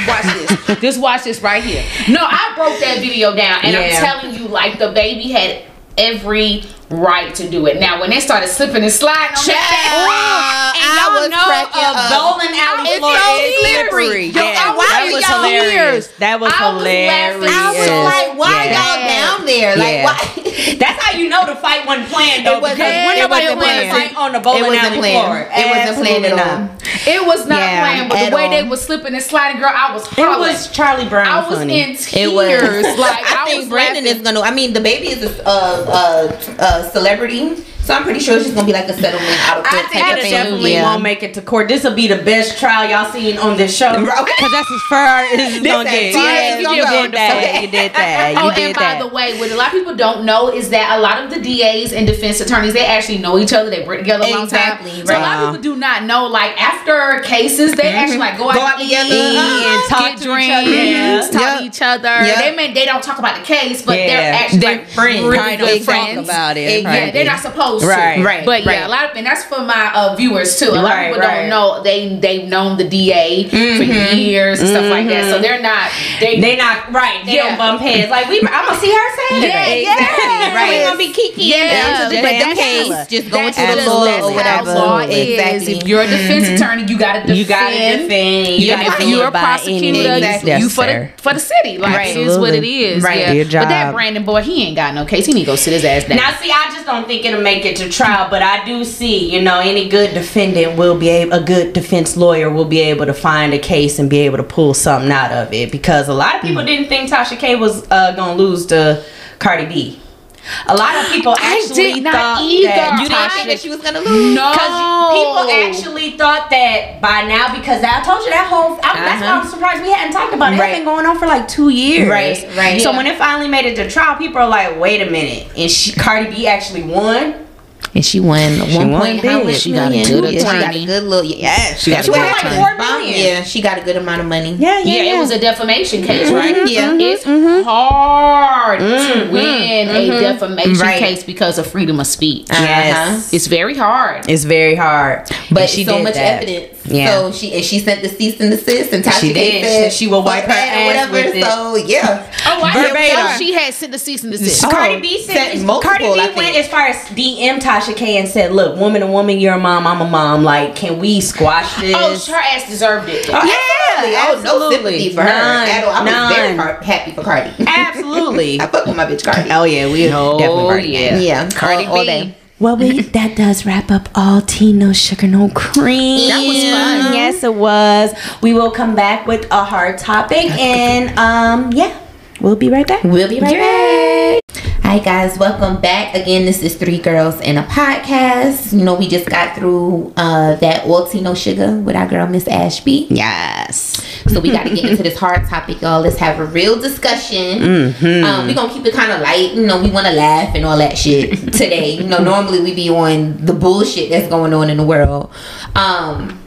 Watch this. Just watch this right here. No, I broke that video down, and I'm telling you, like the baby had every right to do it. Now, when they started slipping and sliding on that thing, and I y'all was know cracking a up. bowling alley It's floor so is slippery. Yo, Yeah, that was hilarious. That was I was hilarious. I was like, why Yeah. y'all down there? Like, Yeah. why? That's how you know the fight wasn't planned though. It wasn't- because when it nobody wasn't planned planned. fight on the bowling It wasn't alley planned. floor. It wasn't planned at all. It was not Yeah, playing, but the way they all. was slipping and sliding, girl, I was It was Charlie Brown I was funny. in tears. It was like I, I, think was Brandon laughing. is gonna. I mean, the baby is a, a, a, a celebrity, so I'm pretty sure it's just gonna be like a settlement out of I court think type it of thing. definitely Yeah. won't make it to court. This will be the best trial y'all seen on this show. Okay. Because that's as far as it's This gonna get. far Yeah, as you gonna did that. Okay. You oh, did that. You Oh, did and by the way, what a lot of people don't know is that a lot of the DAs and defense attorneys they actually know each other. They work together a long Exactly, time. So a lot of people do not know. Like after cases, they mm-hmm. actually like go out, Go out together. And uh-huh. talk to drinks, each other. Yeah. talk Yep. to each other. Yep. They may they don't talk about the case, but Yeah. they're actually They're like friends. really Probably good don't talk about it. Yeah, they're not supposed social. Right, right, But yeah, a lot of and that's for my uh, viewers too. A lot Right, of people right. don't know they they've known the DA for mm-hmm. years and stuff like that. So mm-hmm. they're not they They not right. They Yeah. don't bump heads. Like we, I'm gonna see her Saturday. Yeah, exactly. right. We ain't gonna be kiki. Yeah, But but them that's case just- just going that's to the just- law that's or how whatever. law is. Exactly. If you're a defense mm-hmm. attorney, you gotta defend. You gotta defend. You gotta defend. You're a prosecutor, any means you for the for the city. Like Right. it is what it is. Right. Yeah. Your But that. Brandon boy, he ain't got no case. He need to go sit his ass down. Now, see, I just don't think it'll make it to trial, but I do see, you know, any good defendant will be able, a good defense lawyer will be able to find a case and be able to pull something out of it because a lot of people didn't think Tasha K was uh, gonna lose to Cardi B. A lot of people actually thought that You didn't that she was gonna lose? no, people actually thought that by now, because I told you that whole. I, That's why Uh-huh. I'm surprised we hadn't talked about it. Right. It's been going on for like two years. Right, right. So Yeah. when it finally made it to trial, people are like, "Wait a minute!" And she, Cardi B actually won. And she won one won point how much She got a million? good Yeah, She got a good little yeah. She got a She good got attorney. like Four four million. Yeah, she got a good amount of money. Yeah, Yeah, it was a defamation case, mm-hmm, right? Mm-hmm, yeah. It's mm-hmm. hard to win a defamation Right. case because of freedom of speech. Yes. It's very hard. It's very hard, But And she so did much that. evidence. Yeah. So she and she sent the cease and desist and Tasha She K did. said She will wipe her that or ass whatever. with it. So yeah. Oh, I Verbatim. didn't know she had sent the cease and desist. Cardi B sent said multiple, Cardi I B think. went as far as DM Tasha K and said, "Look, woman to woman, you're a mom, I'm a mom. Like, can we squash this?" Oh, her ass deserved it. Yeah, Absolutely. Oh, no sympathy for None, her at all. I was very none. car- happy for Cardi. Absolutely. I fuck with my bitch Cardi. Oh yeah, we definitely Cardi. yeah. Yeah, Cardi all, all day. Well, we, that does wrap up all tea, no sugar, no cream. That was fun. Yes, it was. We will come back with a hard topic, and um, yeah, we'll be right back. We'll be right back. Hi guys, welcome back. Again, this is Three Girls in a Podcast. You know, we just got through uh that No Sugar with our girl Miss Ashby. Yes. So we got to get into this hard topic, y'all. Let's have a real discussion. Mm-hmm. Um, we're gonna keep it kind of light. You know, we want to laugh and all that shit today. You know, normally we be on the bullshit that's going on in the world. Um,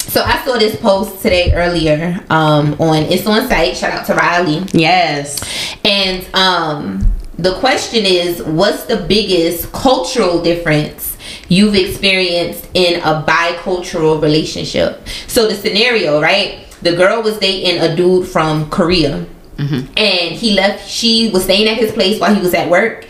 so I saw this post today earlier um, on it's on site. Shout out to Riley. Yes. And um, the question is, what's the biggest cultural difference you've experienced in a bicultural relationship? So the scenario, right? The girl was dating a dude from Korea. Mm-hmm. And he left. She was staying at his place while he was at work,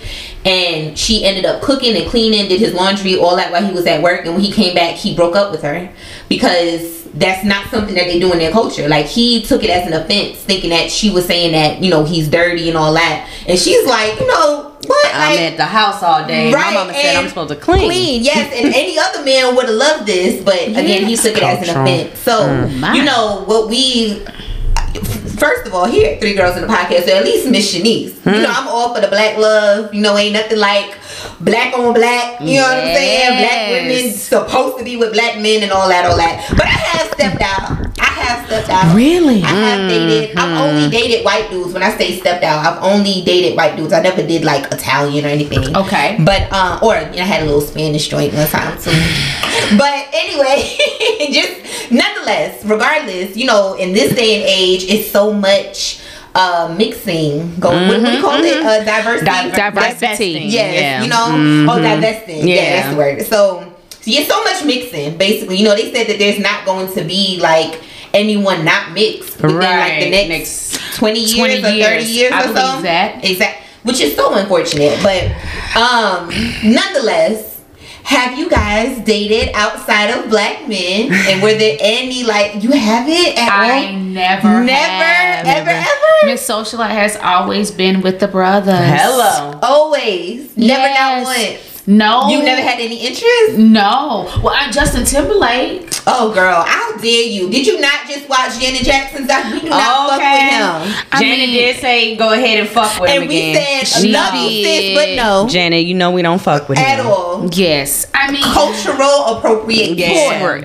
and she ended up cooking and cleaning, did his laundry, all that while he was at work. And when he came back, he broke up with her because that's not something that they do in their culture. Like he took it as an offense, thinking that she was saying that you know he's dirty and all that, and she's like, you know what? I'm Like, at the house all day. My mama said I'm supposed to clean. Clean, yes. And any other man would have loved this, but again, he took it as an offense. So my. you know what we. First of all, here at Three Girls in the Podcast, so at least Miss Shanice. You hmm. know, I'm all for the black love. You know, ain't nothing like black on black. You know what I'm saying? Black women supposed to be with black men and all that, all that. But I have stepped out. Have stepped out. Really? I have dated. I've only dated white dudes. When I say stepped out, I've only dated white dudes. I never did like Italian or anything. Okay. But um, or you know, I had a little Spanish joint one time too. But anyway, just nonetheless, regardless, you know, in this day and age, it's so much uh mixing going. What, what do you call it? Uh, diversity. Diver- Diversity. Yes, Yeah. you know, oh, divesting. Yeah. Yeah. that's the word. So, so yeah, so much mixing. Basically, you know, they said that there's not going to be like anyone not mixed within like the Right. next, twenty years 20 or thirty years. years I or so. believe that. Exactly. Which is so unfortunate, but um, nonetheless. Have you guys dated outside of black men? And were there any like you haven't at I all? never, Never, have. ever, ever. Miss Socialite has always been with the brothers. Hello. Always, never, not once. No. You never had any interest? No. Well, I'm Justin Timberlake. Oh, girl, how dare you? Did you not just watch Janet Jackson's doc? We do not fuck with him. I Janet mean- did say go ahead and fuck with him And we again. said, She love you, sis, but no. Janet, you know we don't fuck with At him. At all. Yes. I mean, Cultural appropriation. Yeah. Lord.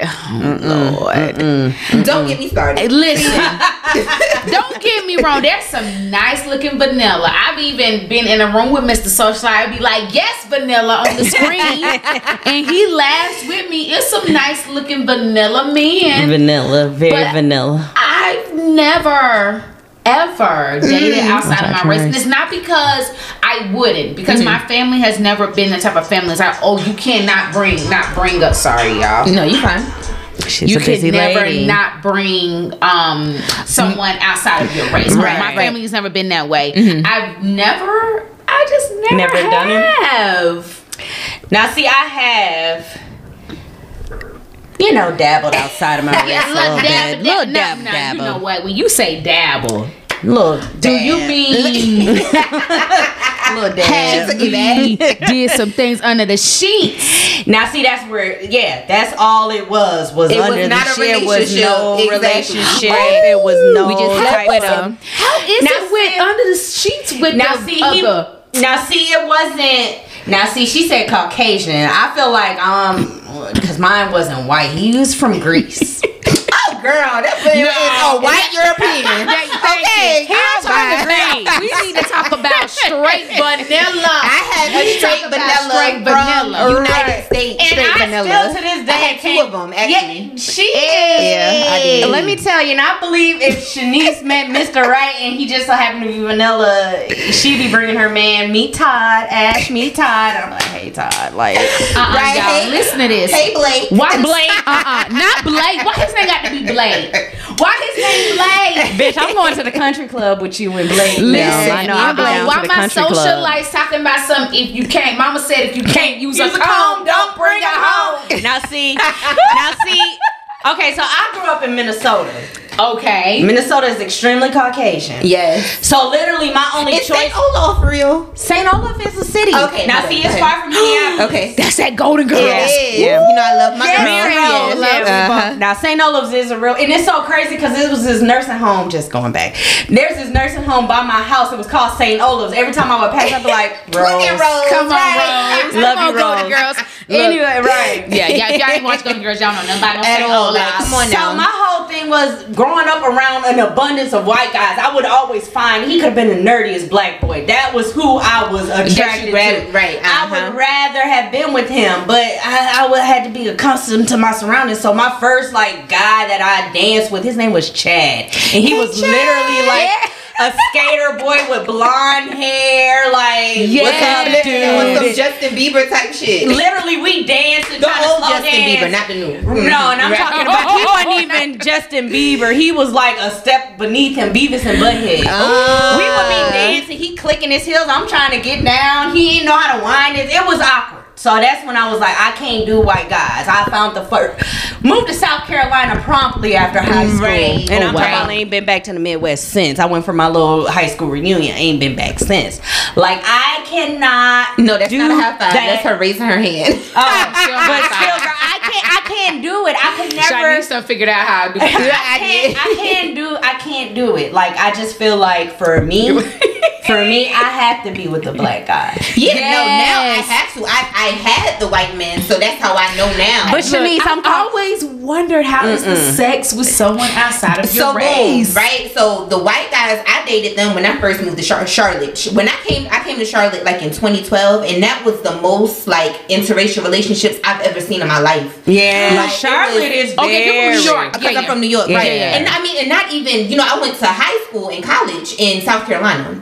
Don't get me started. Listen, don't get me wrong. There's some nice looking vanilla. I've even been in a room with Mr. Socialite. I'd be like, "Yes, vanilla" on the screen, and he laughs with me. It's some nice looking vanilla man. Vanilla, very But- vanilla. I've never ever dated outside of my race. And it's not because I wouldn't, because Mm-hmm. my family has never been the type of family that's like, oh, you cannot bring, not bring up. Sorry, y'all. No, you fine. She's you a can busy never lady. not bring um someone outside of your race. Right. My family has never been that way. Mm-hmm. I've never. I just never, Never done it? Have. Now, see, I have, you know, dabbled outside of my race Yeah, a look, little dab, bit. dab, Little no, dab, no, dabble. You know what? When you say dabble, look, do you mean little dab. took did some things under the sheets? Now, see, that's where, yeah, that's all it was. Was It was under not the a shit was relationship. no Exactly. relationship. Right. It was no We just type slept with of- him. How is Now, it with under the sheets with Now, the see, he, other? Now, see, it wasn't. Now, see, she said Caucasian. I feel like um, because mine wasn't white. He was from Greece. Oh, girl, that man is a white European. okay, Here's fine. our degree. We need to talk about straight vanilla. I had Let's straight talk about vanilla straight from vanilla. United States. And straight I vanilla. still to this day I had two of them actually. Yeah, she Yeah, I did. Let me tell you, and I believe if Shanice met Mr. Right and he just so happened to be vanilla, she'd be bringing her man, meet Todd, Ash, meet Todd. And I'm like, hey, Todd, like, Uh-uh, Right, y'all, hey- listen to this. Hey, Blake. Why Blake? Uh-uh, not Blake. Why his name got to be Blake? Why his name Blake? bitch, I'm going to the country club with you and Blake. Listen, I know I'll be uh-uh, down why to the my country social club. lights talking about some? If you can't, Mama said if you can't use, Use a comb, don't bring it home. Now see, now see. Okay, so I grew up in Minnesota. Okay. Minnesota is extremely Caucasian. Yes. So literally, my only Is choice. St. Olaf real? St. Olaf is a city. Okay, Now see, it's far from Minneapolis. Okay. That's that Golden Girl. It is. You know I love my Yeah, girl. Mary Yes, Rose, yes. yeah, Uh-huh. Now St. Olaf's is a real, and it's so crazy because it was this nursing home. Just going back, there's this nursing home by my house. It was called St. Olaf's. Every time I would pass, I'd be like, Rose. Look at Rose. Come on, right? Rose. Love Come you, on, Golden Girls. Anyway, right. Yeah, yeah. If y'all ain't watch Golden Girls, y'all know nothing about no At all, like, come on now. So my whole thing was growing up around an abundance of white guys. I would always find he could have been the nerdiest black boy. That was who I was attracted grabbed- to. right, I uh-huh. would rather have been with him, but I, I would had to be accustomed to my surroundings. So my first like guy that I danced with, his name was Chad, and he was literally like. A skater boy with blonde hair, like Yeah, what's up, That was some dude? Justin Bieber type shit. Literally, we danced The old Justin dance. Bieber, not the new. No, and I'm Right. talking about he wasn't even Justin Bieber. He was like a step beneath him, Beavis and Butthead. Ah. we would be dancing. He clicking his heels. I'm trying to get down. He didn't know how to wind it. It was awkward. So that's when I was like, I can't do white guys. I found the first. Moved to South Carolina promptly after high mm, school, Right. and Oh, I'm wow. talking about I ain't been back to the Midwest since. I went for my little high school reunion. I ain't been back since. Like I cannot. No, that's do not a high five. that. That's her raising her hand. Oh, but still, girl, I can't. I can't do it. I could never. Shanice done figured out how to do it. I it. can't, I can't do I can't do it. Like I just feel like for me, for me, I have to be with the black guy. Yeah, no, now I have to. I, I had the white man, so that's how I know now. But Shanice, Look, I'm I've call- always wondered how is the sex with someone outside of your so boom, race. right? So the white guys, I dated them when I first moved to Char- Charlotte. When I came, I came to Charlotte like in 2012, and that was the most like interracial relationships I've ever seen in my life. Yeah, Like, Charlotte was- is Okay, you're from. New York. Because Yeah, I'm yeah. from New York, Yeah. right? Yeah. And I mean, and not even, you know, I went to high school and college in South Carolina.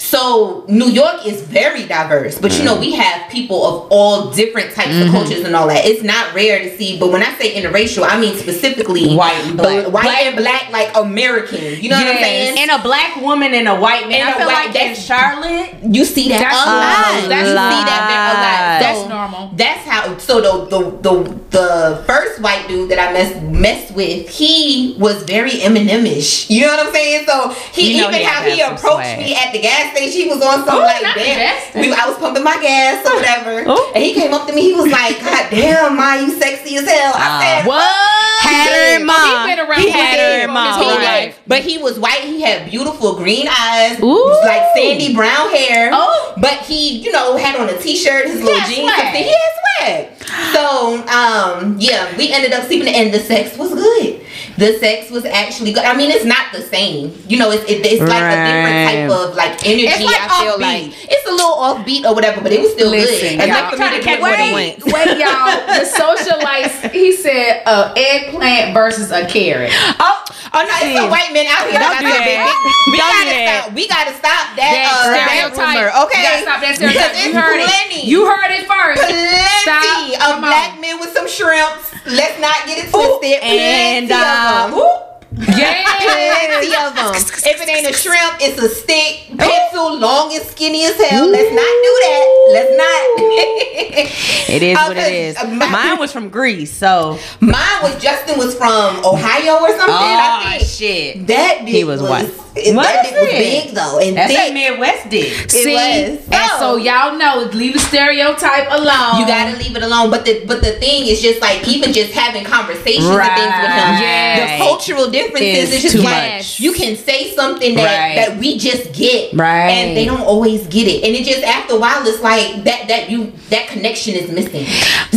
So New York is very diverse, but you know, mm. we have people of all different types of mm-hmm. cultures and all that. It's not rare to see, but when I say interracial, I mean specifically White and black. white and black, like American. You know what I'm saying? And a black woman and a white man. And I a feel white- like in that's- Charlotte. You see that a lot. normal. That's you see that there a lot. That's normal. That's how. So the the the the first white dude that I messed messed with, he was very Eminem-ish. You know what I'm saying? So he You know even he how he approached swag. me at the gas station, he was on some Oh, like not the damn. gas We, I was pumping my gas or whatever, Oh. and he came up to me. He was like, "God damn, ma, you sexy as hell." I said, What? Had her mom. He been around He white had her in his mom. whole He Right. life. But he was white. He had beautiful green eyes, Ooh. like sandy brown hair. Oh. But he, you know, had on a t-shirt, his little jeans. swag. He had swag. So, um, yeah, we ended up sleeping, and the sex was good. the sex was actually good. I mean, it's not the same. You know, it's it, it's like a different type of like energy. It's like I feel offbeat. like it's a little offbeat or whatever, but it was still Listen, good. for me trying to catch wait, Wait, went. wait, y'all. The socialites. He said, uh, eggplant versus a carrot. Oh, oh no, it's some white men out here. Don't do that. We Don't gotta do stop. We gotta stop that. That uh, stereotype. rumor. Okay, You stop that stereotype. You heard plenty. it. You heard it first. plenty Stop. of Come black on. men with some shrimps. Let's not get it twisted. and, Plenty Yeah. Plenty of them. If it ain't a shrimp, it's a stick, pencil, long and skinny as hell. Let's not do that. Let's not. It is Uh, what it is. uh, my- Mine was from Greece, so Mine was Justin was from Ohio or something. I oh think. shit. That He was white. It, What that is dick was it? big though, and That's that thick. Midwest dick. See, was. and so Oh. y'all know, leave the stereotype alone. You gotta leave it alone. But the but the thing is just like even just having conversations and things with him. Yes. The cultural differences Is is just too like much. you can say something that Right. that we just get. Right. And they don't always get it. And it just after a while it's like that that you that connection is missing.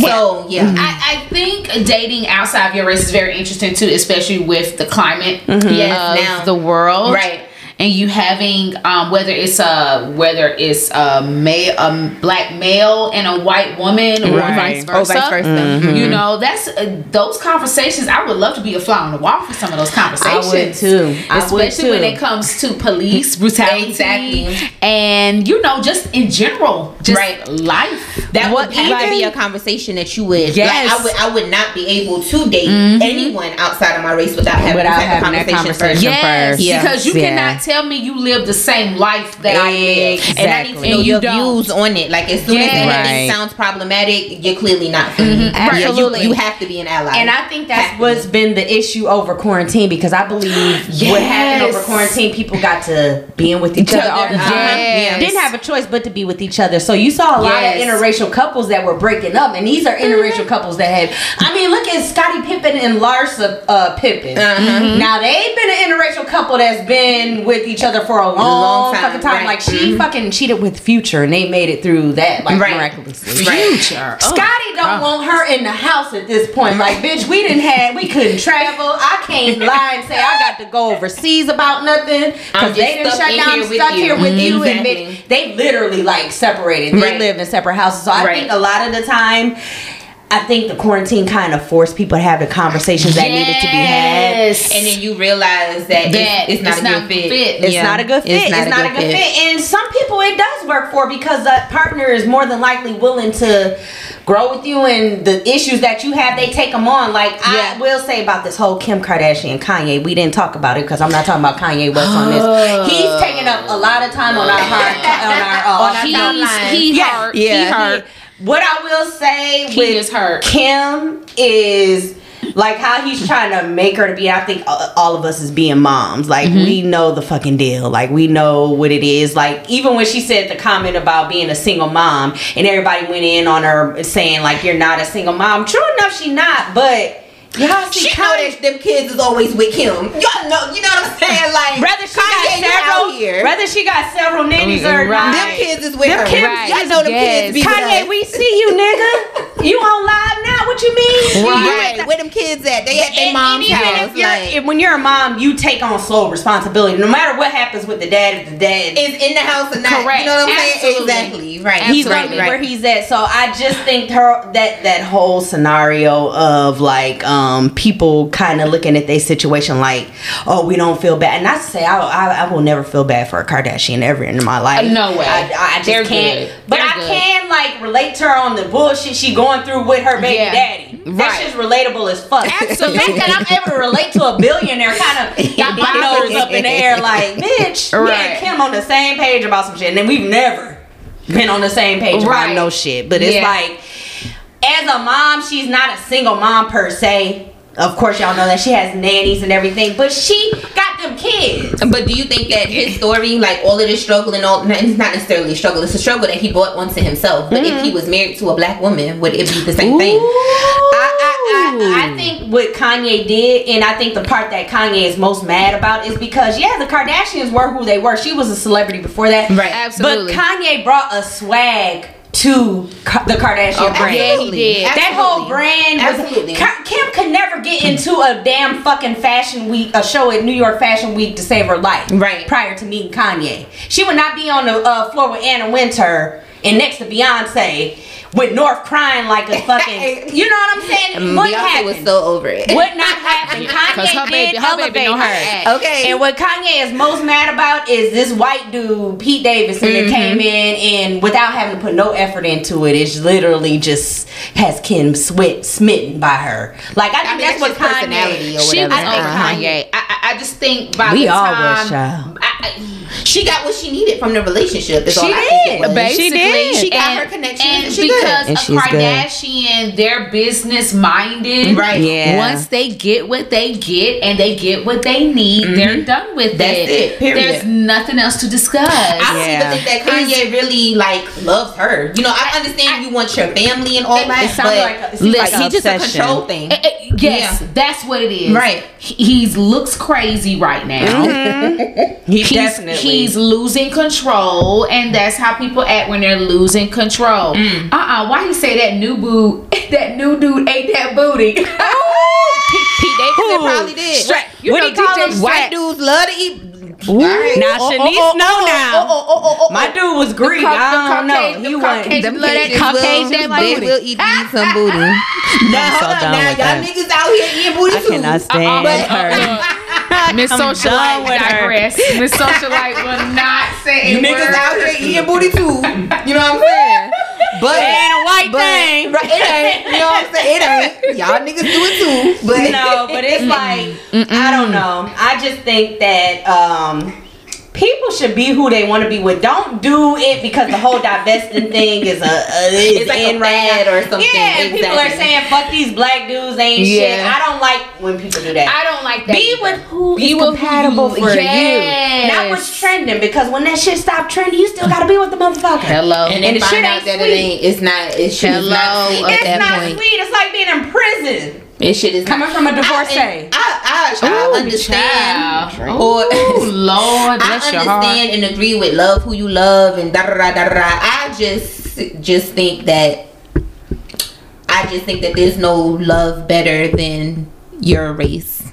So yeah. Mm-hmm. I, I think dating outside of your race is very interesting too, especially with the climate mm-hmm. Yes, of now. the world, Right. And you having um, whether it's a whether it's a male, a black male and a white woman, or Right. vice Or versa. vice versa. You know, that's uh, those conversations. I would love to be a fly on the wall for some of those conversations. I would too. I would Especially when it comes to police brutality, Exactly. and you know, just in general, just Right. life. That What would have to be a conversation that you would. Yes. Like, I would. I would not be able to date anyone outside of my race without having Without this having of that conversation, conversation. first. Yes, first. Yeah. because you Yeah. cannot tell me you live the same life that I live. And I need to know you your don't. views on it. Like as soon as anything Right. sounds problematic, you're clearly not me. Yeah, you, Absolutely. you have to be an ally. And I think that's Have what's be. been the issue over quarantine because I believe what happened over quarantine, people got to being with each, Each other all the time. Yes. Didn't have a choice but to be with each other. So you saw a lot Yes. of interracial couples that were breaking up, and these are interracial couples that had. I mean, look at Scottie Pippen and Larsa uh, Pippen. Uh-huh. Now they've been an interracial couple that's been with each other for a long, long time, fucking time. right. Like she fucking cheated with Future, and they made it through that like Right. miraculously. Future. Oh. Scottie don't want her in the house at this point. Like, bitch, we didn't have, we couldn't travel. I can't lie and say I got to go overseas about nothing I'm because they didn't stuck shut down. here I'm with stuck you. here with you, and bitch, they literally like separated. They Right. live in separate houses. So I Right. think a lot of the time. I think the quarantine kind of forced people to have the conversations that needed to be had. And then you realize that, That it's, it's not it's a not good fit. fit. It's Yeah. not a good fit. It's not, a good fit. And some people it does work for because that partner is more than likely willing to grow with you and the issues that you have, they take them on. Like Yeah. I will say about this whole Kim Kardashian Kanye, we didn't talk about it because I'm not talking about Kanye West on this. He's taking up a lot of time on our hard, on our uh, on our He's, timeline. he Yeah, hurt. yeah. He hurt. What I will say He with is hurt. Kim is like how he's trying to make her to be. I think all of us is being moms. Like Mm-hmm. we know the fucking deal. Like we know what it is. Like even when she said the comment about being a single mom, and everybody went in on her saying like you're not a single mom. True enough, she not. But y'all see She know Kanye. that them kids is always with him. Y'all know, you know what I'm saying? Like, Whether she Kanye, got several, here. whether she got several nannies or Right. them kids is with Them her. kids- Y'all know them yes. kids be with Kanye, us. we see you, nigga. You on live now? What you mean? Right. You- Where them kids at? They at their mom's and even house. If you're, like, if, when you're a mom, you take on sole responsibility. No matter what happens with the dad, if the dad is in the house or not. Correct. You know what I'm saying? Exactly. Right. he's right, gonna be right. where he's at. So I just think her that that whole scenario of like um people kind of looking at their situation like, oh, we don't feel bad. And I say I, I I will never feel bad for a Kardashian ever in my life. Uh, no way. I, I just They're can't. good. But They're I good. can like relate to her on the bullshit she going through with her baby Yeah. Daddy. That shit's relatable as fuck. Absolutely. The fact that I'm able to relate to a billionaire kind of got my nose up in the air like, bitch, me Right. and Kim on the same page about some shit, and then we've never been on the same page Right. about no shit. But it's Yeah. like, as a mom, she's not a single mom per se. Of course, y'all know that she has nannies and everything, but she got them kids. But do you think that his story, like all of this struggle and all, it's not necessarily a struggle. It's a struggle that he brought onto himself. But if he mm. was married to a black woman, would it be the same thing? I, I, I, I think what Kanye did, and I think the part that Kanye is most mad about is because yeah, the Kardashians were who they were. She was a celebrity before that, Right. Absolutely. But Kanye brought a swag to the Kardashian Oh, brand. Yeah, he did. That whole brand was Absolutely. Kim could never get into a damn fucking fashion week, a show at New York Fashion Week to save her life. Right. Prior to meeting Kanye, she would not be on the uh, floor with Anna Wintour and next to Beyonce with North crying like a fucking. you know what I'm saying? what Beyonce happened? was so over it. Would not happen. 'Cause Kanye her did baby- her elevate baby her. her. Okay. And what Kanye is most mad about is this white dude, Pete Davidson, Mm-hmm. that came in and without having to put no effort into it, it's literally just has Kim Sweat smitten by her. Like I think I mean, that's that's what his personality Kanye. or She was whatever. over Uh-huh. Kanye. I, I, I just think by We the all time, was, child. I, I, She got what she needed from the relationship. Is She all I think it did. was. basically, did. She got and, her connection. and and she good. because And a she's good. Kardashian, they're business minded. Right. Yeah. Once they get what they get and they get what they need, they're done with Mm-hmm. That's it. it, period. There's nothing else to discuss. I don't even think that Kanye really like loves her. You know, I understand you want your family and all It- that, it but like a- it seems like he just a control thing. Eh, eh, yes, Yeah. that's what it is. Right. He he's looks crazy right now. He He's, definitely. he's losing control, and that's how people act when they're losing control. Mm. Uh uh Why he say that new boo, that new dude ate that booty? Pete Davidson probably did. Straight. You What know, he call DJ him? White dudes love to eat. All right. Now Oh, Shanice oh, oh, know oh, now. Oh, oh, oh, oh, My dude was Greek. Cau- I the don't know. Caucasian- He the wasn't. Caucasian- Them love that Caucasians Caucasian will, they booty. will eat, eat some booty. so Now, hold up. done Now, with y'all that. niggas out here eating booty I too. cannot stand Uh-uh. her. Miss Socialite with digress. Miss Socialite will not say You niggas out here eating booty too. You know what I'm saying? But It ain't a white but, thing. Right, it ain't. You know what I'm saying? It ain't. Y'all niggas do it too. But no, but it's like I don't know. I just think that um people should be who they want to be with. Don't do it because the whole divesting thing is a, a is It's like in a right or something. Yeah, and people are saying fuck these black dudes, they ain't shit. I don't like when people do that. I don't like that. be either. with who Be is with compatible you- for Yes. you, not what's trending. Because when that shit stop trending, you still gotta be with the motherfucker. Hello. and And then the shit find ain't out that sweet. it ain't. It's not. It's, shit is not sweet It's at that not point. sweet. It's like being in prison. It shit is Coming not. from a divorcee. and I, I, I Ooh, understand. child. Or Ooh, Lord, I bless your heart. understand and agree with love who you love and da da da da da. I just just think that I just think that there's no love better than your race.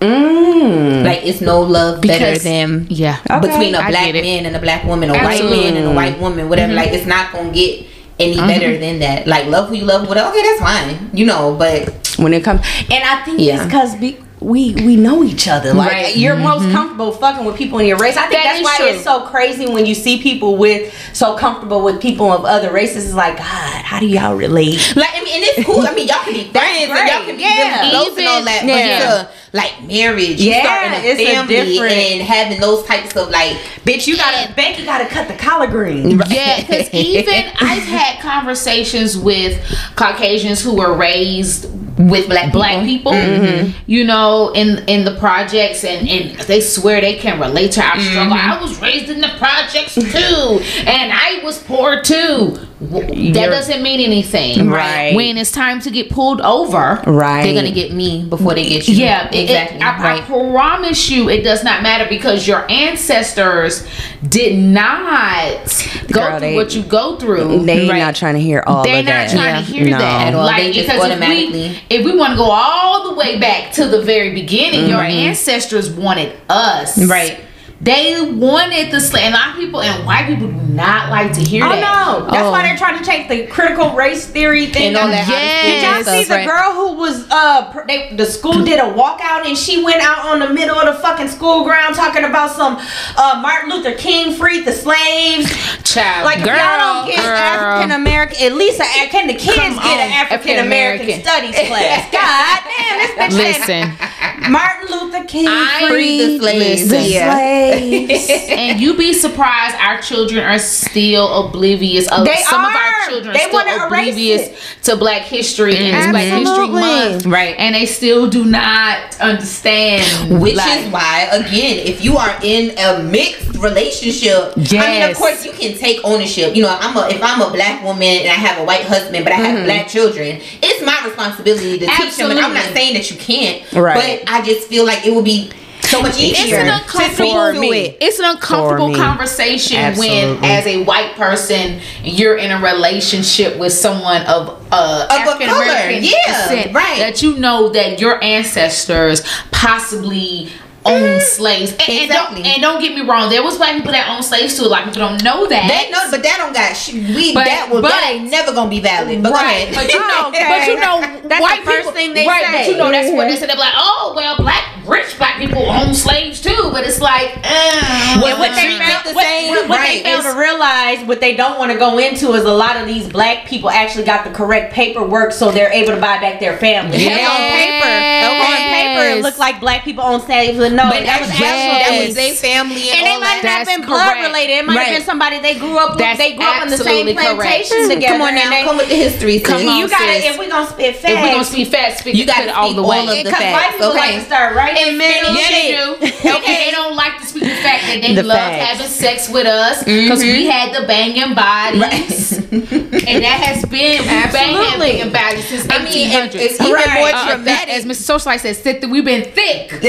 Mm. Like it's no love better Because- than Yeah. okay, between a I black get it. man and a black woman, a white Absolutely. man and a white woman, whatever. Like it's not gonna get any better than that. Like love who you love, whatever. Okay, that's fine, you know. But when it comes and i think Yeah. it's because we we know each other like Right. you're mm-hmm. most comfortable fucking with people in your race i think That that's why true. it's so crazy when you see people with so comfortable with people of other races it's like god how do y'all relate like I mean, and it's cool. I mean, y'all can be friends and y'all can be Yeah. really close and all that. yeah. But like marriage, you Yeah, starting a it's a different- and having those types of like bitch you gotta becky gotta cut the collard green Yeah, because even I've had conversations with Caucasians who were raised with black black people, mm-hmm. you know, in in the projects, and and they swear they can relate to our struggle. Mm-hmm. I was raised in the projects too, and I was poor too. That You're- doesn't mean anything, Right. When it's time to get pulled over, right they're gonna get me before they get you. yeah, exactly. it- I, I promise you, it does not matter because your ancestors did not go Girl, through they- what you go through. they Right. not trying to hear all that. They're not that trying to hear No. that At all. Like They just if we automatically- if we want to go all the way back to the very beginning, your Mm-hmm. ancestors wanted us. Right. They wanted the slave. And a lot of people and white people do not like to hear that. Oh that. no! That's Oh. why they're trying to take the critical race theory thing. And all that Yes. Did y'all stuff, see the right. girl who was uh pr- they, the school did a walkout and she went out on the middle of the fucking school ground talking about some uh Martin Luther King freed the slaves. Child, Like girl, if y'all don't get girl. African American, at least a, can the kids Come get on, an African American studies class? God damn, this bitch Listen, Martin Luther King I- freed the slaves. the Yeah. slaves. and you be surprised our children are still oblivious of They some of our children They are still oblivious to black history and it's black history Absolutely. month Right. and they still do not understand Which like, is why, again, if you are in a mixed relationship, I mean, of course, you can take ownership. You know, I'm a if I'm a black woman and I have a white husband, but I have mm-hmm. black children, it's my responsibility to teach them. And I'm not saying that you can't, Right. But I just feel like it would be so much It's an uncomfortable. it. It's an uncomfortable conversation when, as a white person, you're in a relationship with someone of uh, African American yeah, descent. right. That you know that your ancestors possibly. Owned slaves, and, and don't, and don't get me wrong. There was black people that owned slaves too. A lot of people don't know that. That no, but that don't got sh- we But- that will but- that ain't never gonna be valid. But go right, ahead. but you know, Okay. but you know, That's white the first people, thing they right? say. But you know, that's what they say. They're like, oh, well, black rich black people own slaves too. But it's like, uh, Well, what they treatment- failed to what- say- what- what right, they failed is to realize what they don't want to go into is a lot of these black people actually got the correct paperwork, so they're able to buy back their family. Yes. On paper, on paper, it looked like black people own slaves, but no, But that was actually, actually that was their family and, and they all might that. not have been blood correct. related. It might have Right. been somebody they grew up with. That's they grew up on the same absolutely correct. plantations mm-hmm. together. Come on and now, they- come with the history. sis. Come on, you gotta sis. if we gonna spit facts. If we're gonna speak fast, speak You gotta it all speak the all way. of the because white facts, people like okay. to start right in the middle. Yeah, they do. Okay, they don't like to speak the fact that they The love facts. having sex with us because we mm-hmm. had the banging bodies, and that has been we been Absolutely. having banging bodies since I mean, it's even more traumatic. as Mr. Socialite said, thick, we've been thick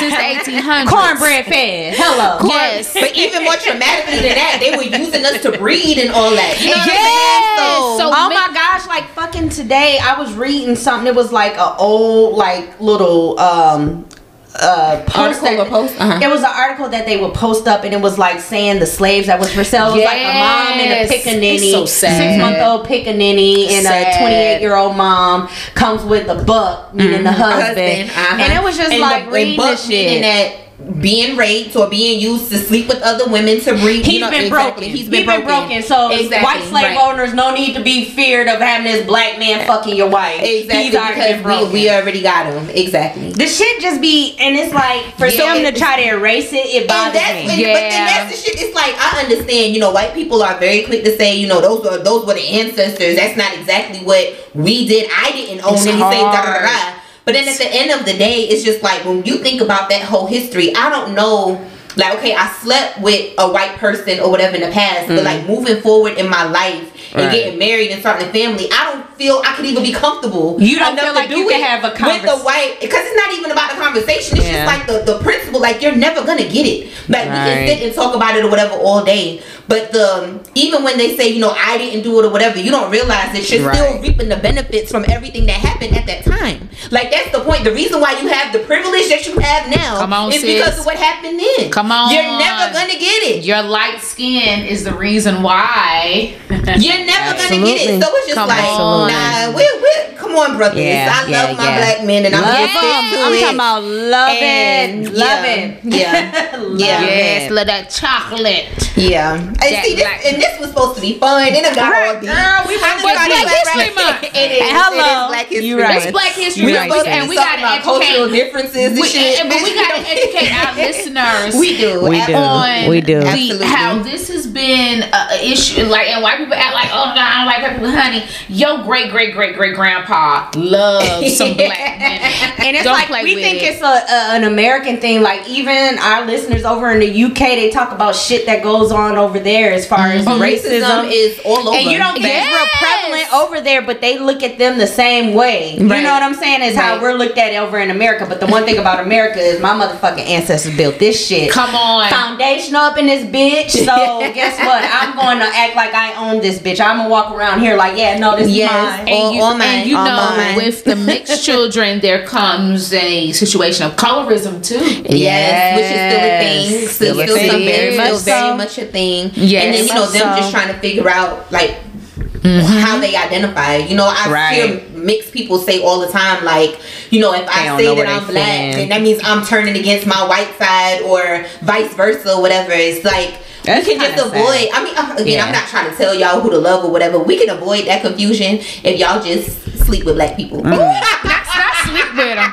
since the eighteen hundreds. Cornbread fed. Hello. Yes. But even more traumatically than that, they were using us to breed and all that. You know what Yes. I'm saying? So oh my gosh, like fucking today I was reading something. It was like a old like little um uh post Article that- post? Uh-huh. It was an article that they would post up and it was like saying the slaves that was for sale. It was like a mom and a Yes. pickaninny. So sad. Six month old pickaninny and Sad. a twenty eight year old mom comes with a buck, meaning the husband. Husband, uh-huh. And it was just And like the, reading and the Buck meaning shit. that being raped or being used to sleep with other women to breed. He's you know, been exactly. broken. He's been broken. So Exactly, white slave right. owners no need to be feared of having this black man fucking your wife. Exactly been because we, we already got him. Exactly. The shit just be, and it's like for Yeah, them to try to erase it, it bothers that's, me. and, But then that's the shit. It's like I understand. You know, white people are very quick to say, you know, those were those were the ancestors. That's not exactly what we did. I didn't own It's anything. Da, da, da, da. But then at the end of the day, it's just like when you think about that whole history. I don't know. Like, okay, I slept with a white person or whatever in the past, but mm-hmm. like moving forward in my life and Right. getting married and starting a family, I don't feel I could even be comfortable. You don't feel like do you can have a conversation with the white because it's not even about the conversation. It's Yeah. just like the, the principle. Like you're never gonna get it. Like we can sit and talk about it or whatever all day. But the um, even when they say you know I didn't do it or whatever, you don't realize that you're still reaping the benefits from everything that happened at that time. Like that's the point. The reason why you have the privilege that you have now Come on, is sis. because of what happened then. Come on. you're never gonna get it. Your light skin is the reason why. You're never gonna get it. So it's just Come like, on. Nah, we we come on, brothers. Yeah, I yeah, love my yeah. black men, and I'm Love here him. for it. I'm talking about love And, it, love yeah, it, yeah, Love yeah. yes, love that chocolate. Yeah, and That see, this, black- and this was supposed to be fun. Then it got all deep. Girl, we I'm went just Black trying History Month. It is. Hello. It is Black History You Month. right. It's Black History Month, right and we gotta about cultural educate. differences and We, shit. and, but we gotta educate our listeners. We do. We do. on We do. Absolutely. how this has been a, a issue. Like, and white people act like, oh no, I don't like black people. Honey, your great great great great great grandpa loves some black men. And it's Don't like play we think it. it's a, a an American thing. Like even our listeners over in the UK, they talk about shit that goes on over there as far as Oh, racism. racism is all over. and you don't think it's real prevalent over there, but they look at them the same way. You know what I'm saying? Is how we're looked at over in America. But the one thing about America is my motherfucking ancestors built this shit. Come on. Foundation up in this bitch. So guess what? I'm going to act like I own this bitch. I'm gonna walk around here like, yeah, no, this Yes. is mine. And All- you, all mine, and you all know, mine. with the mixed children, there comes a situation of colorism too. Yes, which is still a thing. Still, Still a still, thing. very, Very still much very so. much a thing. Yes. and then you know them so. just trying to figure out like Mm-hmm. how they identify. You know, I Right. hear mixed people say all the time, like, you know, if They I say that I'm black, fit then that means I'm turning against my white side, or vice versa, whatever. It's like. That's we can just kinda sad. avoid. I mean, uh, again, Yeah. I'm not trying to tell y'all who to love or whatever. We can avoid that confusion if y'all just sleep with black people. Not, not sleep with them.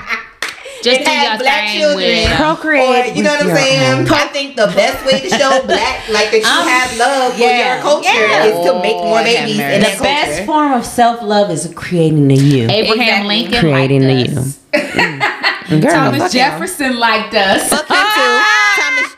Just and have black children. with 'em. Procreate Or, you know what I'm with your saying? I think the best way to show black, like that you Um, have love yeah. for your culture, Yeah. is to make more babies have in mercy. that The best culture. form of self love is creating the you. Abraham Exactly. Lincoln Creating liked the us. Girl, Thomas fuck Jefferson liked us. Fuck too.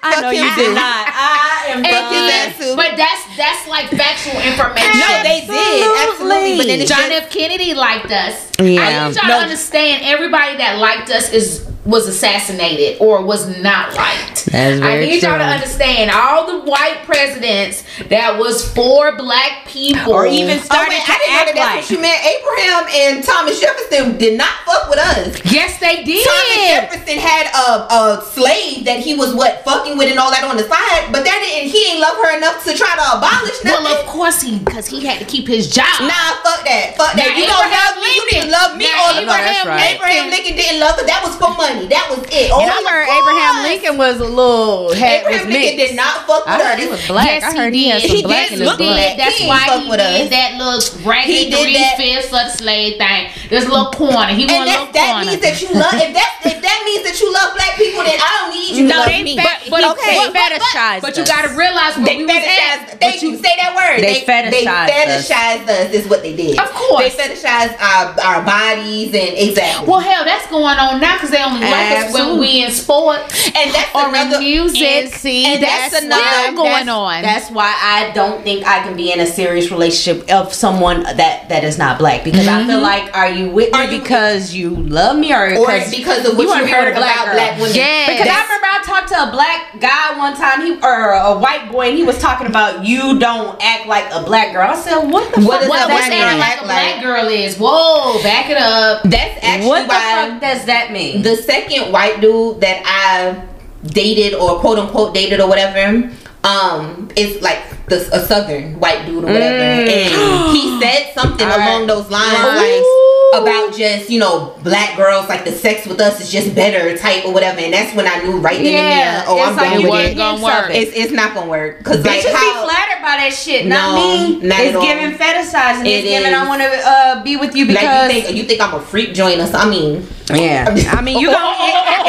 Thomas, I fuck know him you too. did not. I am And Fuck his too. but that's that's like factual information. No, they did absolutely. But then John F. Kennedy liked us. Yeah. I need y'all No. to understand everybody that liked us is was assassinated or was not liked. That's I very need y'all to understand all the white presidents that was for black people Or even Oh, started wait, to I didn't know act that that's like. what you meant. Abraham and Thomas Jefferson did not fuck with us. Yes, they did. Thomas Jefferson had a, a slave that he was what fucking with and all that on the side, but that didn't he ain't love her enough to try to abolish nothing. Well, of course he, because he had to keep his job. Nah, fuck that. Fuck that. Now, you don't Abraham love me. You didn't love me Now, all the Abraham time. right. Abraham Lincoln didn't love her. That was for money. That was it. All And I heard course. Abraham Lincoln was a little had was Abraham Lincoln mixed. did not fuck with I heard us. he was black. Yes, I heard he, he, had some He black in his blood. black. That's He why fuck he with did us. that little raggedy He did three fifths of the slave thing. This little corner. He And want a that, little that corner. means that you love. If that if that means that you love black people, then I don't need you No, to love they me. fe- but he okay, fe- but- fetishized But you gotta realize where They we was at. fetishized. Thank you. Say that word. They fetishized They us. fetishized us. Is what they did. Of course. They fetishized our our bodies and exactly. Well, hell, that's going on now because they only like us when we in sports and that's or another in music. and- See, and that's, that's still another- going that's, on. That's why I don't think I can be in a serious relationship of someone that that is not black because I feel mm-hmm. like are you with me Are you- because you love me or or because because of what you, wanna be heard a black about girl? black women. Yes. Because I remember I talked to a black guy one time, he or a white boy, and he was talking about you don't act like a black girl. I said, what the What fuck does what what's that girl acting mean? like a black like? girl is? Whoa, back it up. That's actually What the why fuck does that mean? the second white dude that I dated or quote unquote dated or whatever, um, is like the, a southern white dude or whatever, and he said something right. along those lines Right. like about just you know black girls like the sex with us is just better type or whatever, and that's when I knew right then Yeah, and there, oh it's I'm like going with wasn't it. gonna hints work. it. It's it's not gonna work because like Bitches how be flattered by that shit, not No, me. not it's at giving fetishizing. It It's giving. I want to uh, be with you because like you think you think I'm a freak joiner? us I mean, yeah. I mean, you gonna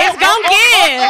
it's gonna give.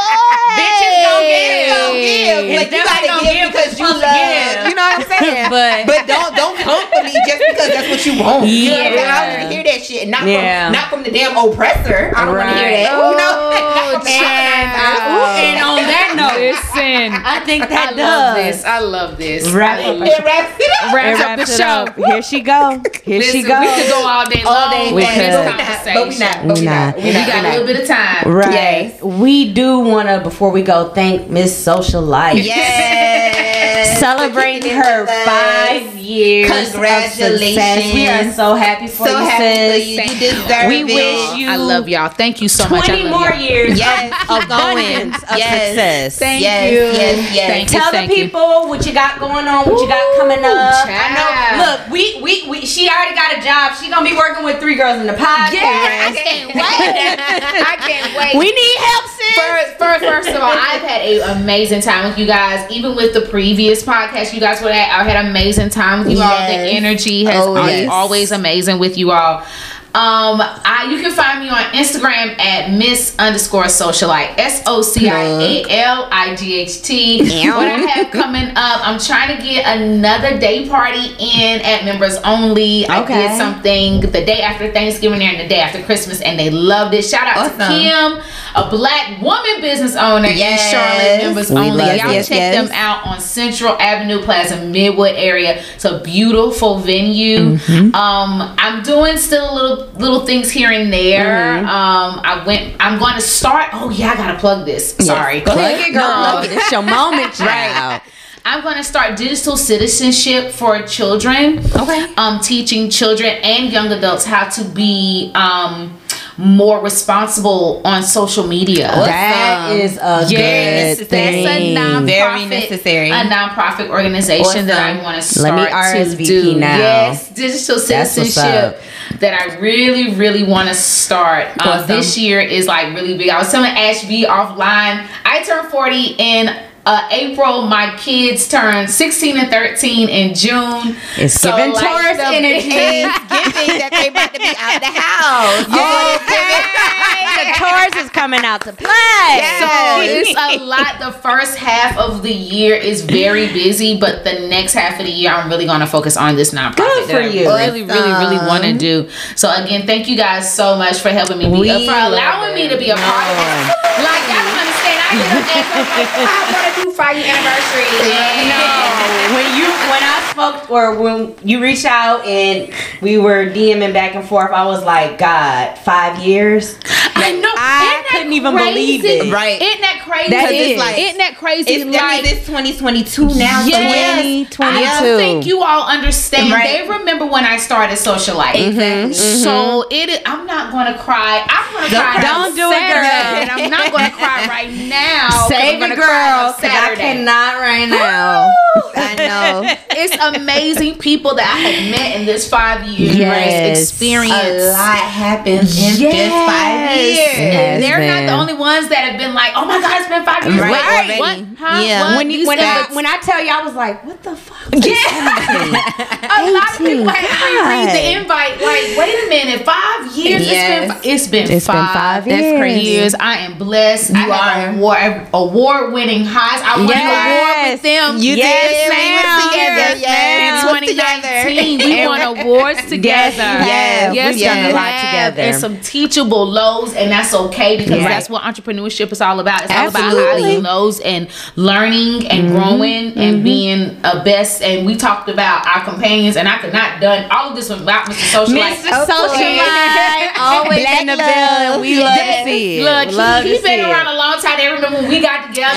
Bitches gonna give. It's gonna give. It's Like, you gotta gonna give give because you supposed love. give. You know what I'm saying? But But don't don't come for me just because that's what you want. You know I'm? I don't want to hear that shit. Not Yeah. from not from the damn oppressor. I don't want to hear that. you know? Oh, and, uh, and on that note, Listen, I think I that love does this. I love this. wrap up. It wraps it up. Wraps It up the show. up. Here she go. Here Listen, she go. we could go all day All day, We could. but we not. But we We not. not. We We not. got a little bit of time. Right. Yes. We do want to, before we go, thank Miss Socialite. Yes. Celebrating For kicking it her five years. Congratulations. success. We are so happy for So you, happy for sis. You. You deserve We it. wish you I love y'all. Thank you so much. 20 more y'all. years Yes, of going. of Yes. success. Thank yes, you. Yes, yes, Thank you. Tell the thank you. people what you got going on, what you got coming up. Ooh, I know. Look, we, we we she already got a job. She gonna be working with three girls in the podcast. Yes, I can't wait. I can't wait. We need help, sis. First, first, first of all, I've had an amazing time with you guys. Even with the previous podcast, you guys were at. I had an amazing time with you all. The energy has Oh, yes. always amazing with you all. Um, I you can find me on Instagram at Miss underscore Socialite S O C I A L I G H T. What I have coming up, I'm trying to get another day party in at members only. I Okay. did something the day after Thanksgiving and the day after Christmas, and they loved it. Shout out to Kim, a black woman business owner Yes. in Charlotte, members We only. Y'all it. check Yes. them out on Central Avenue Plaza, Midwood area. It's a beautiful venue. Mm-hmm. Um, I'm doing still a little little things here and there. Mm-hmm. Um, I went. I'm going to start. Oh yeah, I gotta plug this. Sorry, Go ahead. it, girl. It's your moment, child. I'm going to start digital citizenship for children. Okay. Um, teaching children and young adults how to be um more responsible on social media. That is a Yes, good that's a thing. nonprofit, Very necessary. a nonprofit organization that I want to Let me start to do. now. Yes, digital citizenship that I really, really want to start. Uh, Awesome. this year is like really big. I was telling Ashby offline. I turned forty in. Uh, April, my kids turn 16 and 13 in June. It's giving Taurus the- energy. It's giving that they about to be out the house. the Taurus is coming out to play. So it's a lot. The first half of the year is very busy, but the next half of the year, I'm really going to focus on this nonprofit Good for I you. really, really, really want to do. So again, thank you guys so much for helping me, be, uh, for allowing me to be a part of it. Like y'all don't understand. I get up and like, I want to do five year anniversary. No, when you when I spoke or when you reached out and we were DMing back and forth, I was like, God, five years. I know. I couldn't even believe it. Right. Isn't that crazy? That is. like, isn't that crazy? It's, like, I mean, it's 2022 now. Yes, 2022. I don't think you all understand. Right. They remember when I started Socialite. Exactly. So mm-hmm. it. I'm not gonna cry. I'm gonna Don't cry. cry. Don't do it, girl. And I'm not gonna cry right now. Save gonna it, girl, because I Saturday. cannot right now. I know. It's amazing people that I have met in this five years Yes. experience. A lot happens in just five years. Yes, They're not the only ones that have been like, "Oh my God, it's been five years." Right, What? already. What? Huh? Yeah. What? When you, when I when I tell you, I was like, what the fuck? Yeah. a lot of people had to read the invite. Like, wait a minute, five years? Yes. It's been. It's been It's been five. five That's years. crazy. years. I am blessed. I You have are. award award winning highs. I won Yes. an award with them. You Yes, did. We ma'am. were together. Yes, Yes, In we 2019, we won awards together. Yes, you have. Yes, We've done a lot together. And some teachable lows, and that's okay because Yeah. that's what entrepreneurship is all about. It's all about Absolutely. highs and lows and learning and mm-hmm. growing and mm-hmm. being a best. And we talked about our companions, and I could not done all of this without Mr. Socialite. Mr. Socialite, always Black in the love. building. We love Yes. to see it. Look, love he, to he been around it. a long time. They remember when we got together.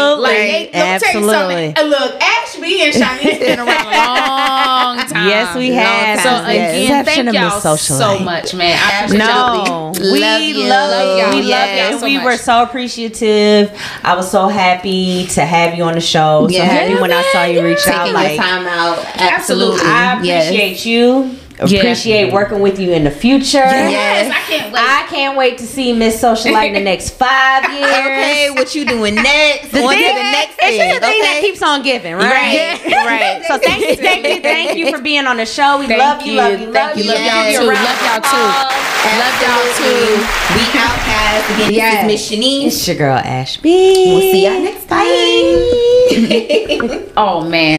Absolutely. Like, they, let me tell you Absolutely. something. Uh, Look, Ashby and Shanice been around a long time. Yes, we have. So Yes. again, Exception thank y'all Socialite. so much, man. I appreciate No, y'all. we Love love, you. you. Love y'all. We Yes. love you. so we much. were so appreciative. I was so happy to have you on the show. So Yeah. happy when I saw you reach out. Taking Like, your time out. Absolutely. Absolutely. I Yes. Appreciate. Yeah. Working with you in the future. Yes, I can't wait. I can't wait to see Miss Socialite in the next five years. Okay, what you doing next? The On to the next it's thing. just a thing that keeps on giving, right? Right. right. So thank you, thank you, thank you for being on the show. We Thank love you, love you, Thank love you. Love Yes. y'all too. you a round Love y'all too. applause. Love y'all too. We outcast. Again, Yes. this is Miss Shanice. It's your girl Ashby. We'll see y'all next time. Oh man.